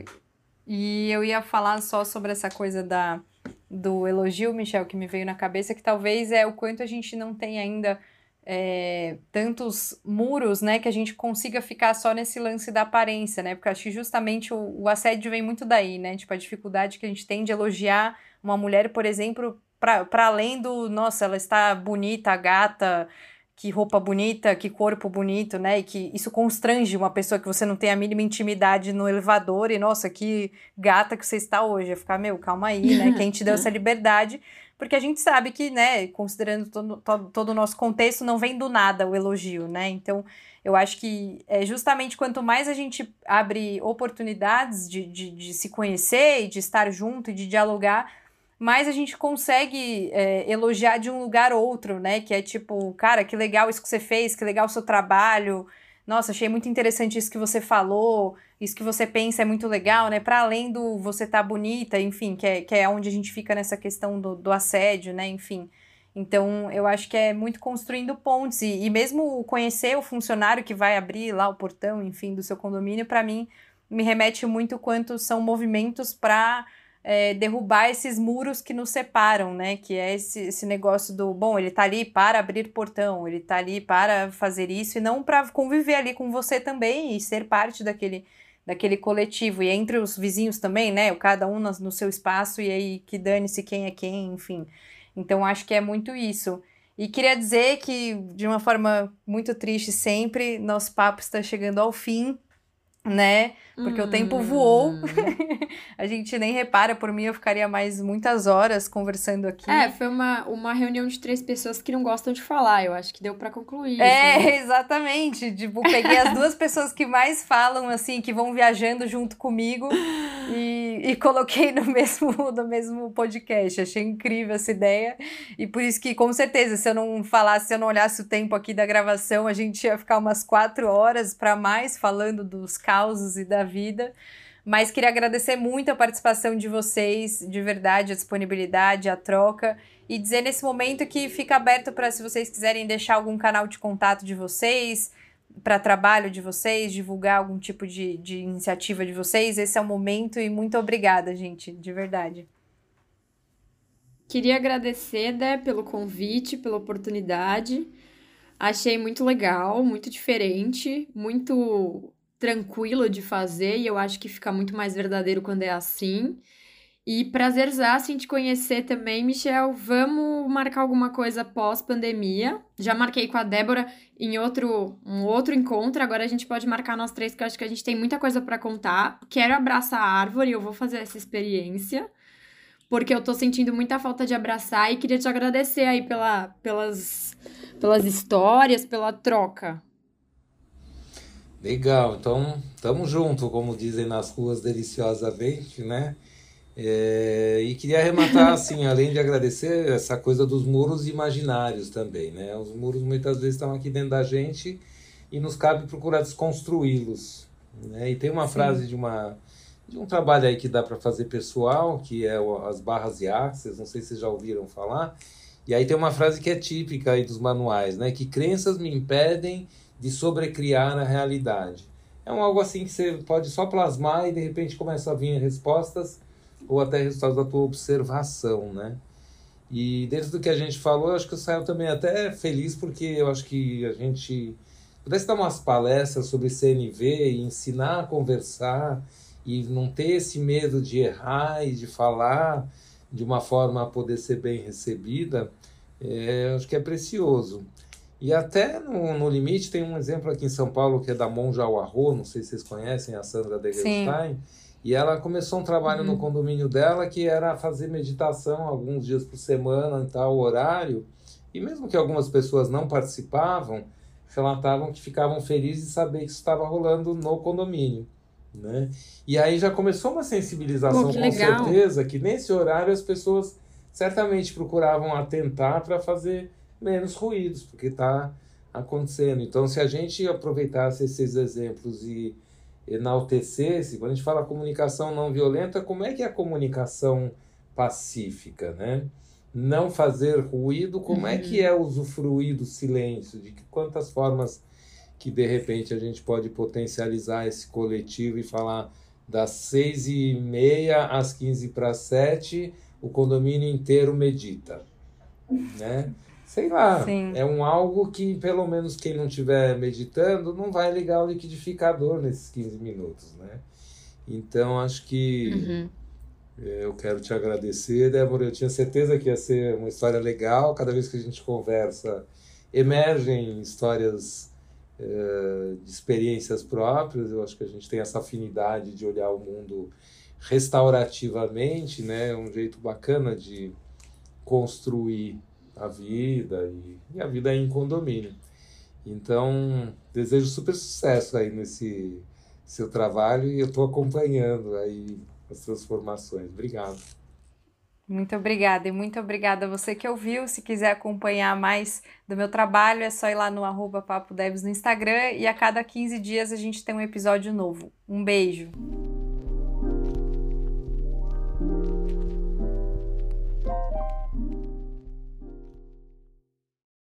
E eu ia falar só sobre essa coisa da, do elogio, Michel, que me veio na cabeça, que talvez é o quanto a gente não tem ainda é, tantos muros, né, que a gente consiga ficar só nesse lance da aparência, né? Porque acho que justamente o, o assédio vem muito daí, né? Tipo, a dificuldade que a gente tem de elogiar uma mulher, por exemplo, para além do, nossa, ela está bonita, gata, que roupa bonita, que corpo bonito, né? E que isso constrange uma pessoa que você não tem a mínima intimidade no elevador e, nossa, que gata que você está hoje. Eu ficar, meu, calma aí, né? Quem te deu essa liberdade? porque a gente sabe que, né, considerando todo, todo, todo o nosso contexto, não vem do nada o elogio, né? Então, eu acho que é justamente quanto mais a gente abre oportunidades de, de, de se conhecer e de estar junto e de dialogar, mais a gente consegue é, elogiar de um lugar outro, né? Que é tipo, cara, que legal isso que você fez, que legal o seu trabalho. Nossa, achei muito interessante isso que você falou isso que você pensa é muito legal, né? Para além do você tá bonita, enfim, que é, que é onde a gente fica nessa questão do, do assédio, né? Enfim. Então, eu acho que é muito construindo pontes. E, e mesmo conhecer o funcionário que vai abrir lá o portão, enfim, do seu condomínio, para mim, me remete muito quanto são movimentos para é, derrubar esses muros que nos separam, né? Que é esse, esse negócio do, bom, ele tá ali para abrir portão, ele tá ali para fazer isso, e não para conviver ali com você também e ser parte daquele daquele coletivo. E entre os vizinhos também, né? Cada um no seu espaço e aí que dane-se quem é quem, enfim. Então acho que é muito isso. E queria dizer que, de uma forma muito triste sempre, nosso papo está chegando ao fim né? Porque hum. o tempo voou. Hum. a gente nem repara, por mim eu ficaria mais muitas horas conversando aqui. É, foi uma, uma reunião de três pessoas que não gostam de falar. Eu acho que deu para concluir. É, né? exatamente. Tipo, peguei as duas pessoas que mais falam, assim, que vão viajando junto comigo e, e coloquei no mesmo, no mesmo podcast. Achei incrível essa ideia. E por isso que, com certeza, se eu não falasse, se eu não olhasse o tempo aqui da gravação, a gente ia ficar umas quatro horas para mais falando dos casos causos e da vida. Mas queria agradecer muito a participação de vocês, de verdade, a disponibilidade, a troca. E dizer nesse momento que fica aberto para se vocês quiserem deixar algum canal de contato de vocês, para trabalho de vocês, divulgar algum tipo de, de iniciativa de vocês. Esse é o momento e muito obrigada, gente, de verdade. Queria agradecer, Dé, pelo convite, pela oportunidade. Achei muito legal, muito diferente, muito tranquilo de fazer e eu acho que fica muito mais verdadeiro quando é assim. E prazerzaço em te conhecer também, Michel. Vamos marcar alguma coisa pós-pandemia. Já marquei com a Débora em outro, um outro encontro. Agora a gente pode marcar nós três, que eu acho que a gente tem muita coisa para contar. Quero abraçar a árvore, eu vou fazer essa experiência. Porque eu tô sentindo muita falta de abraçar e queria te agradecer aí pela, pelas pelas histórias, pela troca. Legal, então estamos junto, como dizem nas ruas deliciosamente, né? É, e queria arrematar, assim, além de agradecer, essa coisa dos muros imaginários também, né? Os muros muitas vezes estão aqui dentro da gente e nos cabe procurar desconstruí-los. Né? E tem uma Sim. frase de uma de um trabalho aí que dá para fazer pessoal, que é as barras e axes, não sei se vocês já ouviram falar. E aí tem uma frase que é típica aí dos manuais, né? Que crenças me impedem de sobrecriar a realidade. É um algo assim que você pode só plasmar e de repente começa a vir respostas ou até resultados da tua observação, né? E dentro do que a gente falou, eu acho que eu saio também até feliz porque eu acho que a gente pudesse dar umas palestras sobre CNV e ensinar a conversar e não ter esse medo de errar e de falar de uma forma a poder ser bem recebida, é, acho que é precioso. E até no, no limite tem um exemplo aqui em São Paulo que é da Monja Arro, não sei se vocês conhecem, a Sandra Degelstein. E ela começou um trabalho uhum. no condomínio dela que era fazer meditação alguns dias por semana em tal horário. E mesmo que algumas pessoas não participavam, relatavam que ficavam felizes de saber que isso estava rolando no condomínio. Né? E aí já começou uma sensibilização, Pô, com legal. certeza, que nesse horário as pessoas certamente procuravam atentar para fazer menos ruídos, porque está acontecendo. Então, se a gente aproveitasse esses exemplos e enaltecesse, quando a gente fala comunicação não violenta, como é que é a comunicação pacífica, né? Não fazer ruído, como uhum. é que uhum. é usufruir do silêncio, de que quantas formas que de repente a gente pode potencializar esse coletivo e falar das seis e meia às quinze para sete, o condomínio inteiro medita, né? Sei lá, Sim. é um algo que pelo menos quem não estiver meditando não vai ligar o liquidificador nesses 15 minutos, né? Então acho que uhum. É, eu quero te agradecer, Débora. Eu tinha certeza que ia ser uma história legal. Cada vez que a gente conversa, emergem histórias é, de experiências próprias. Eu acho que a gente tem essa afinidade de olhar o mundo restaurativamente, né? Um jeito bacana de construir a vida e, e a vida em condomínio. Então, desejo super sucesso aí nesse seu trabalho e eu estou acompanhando aí as transformações. Obrigado. Muito obrigada e muito obrigada a você que ouviu. Se quiser acompanhar mais do meu trabalho, é só ir lá no arroba Papo Debs no Instagram e a cada 15 dias a gente tem um episódio novo. Um beijo!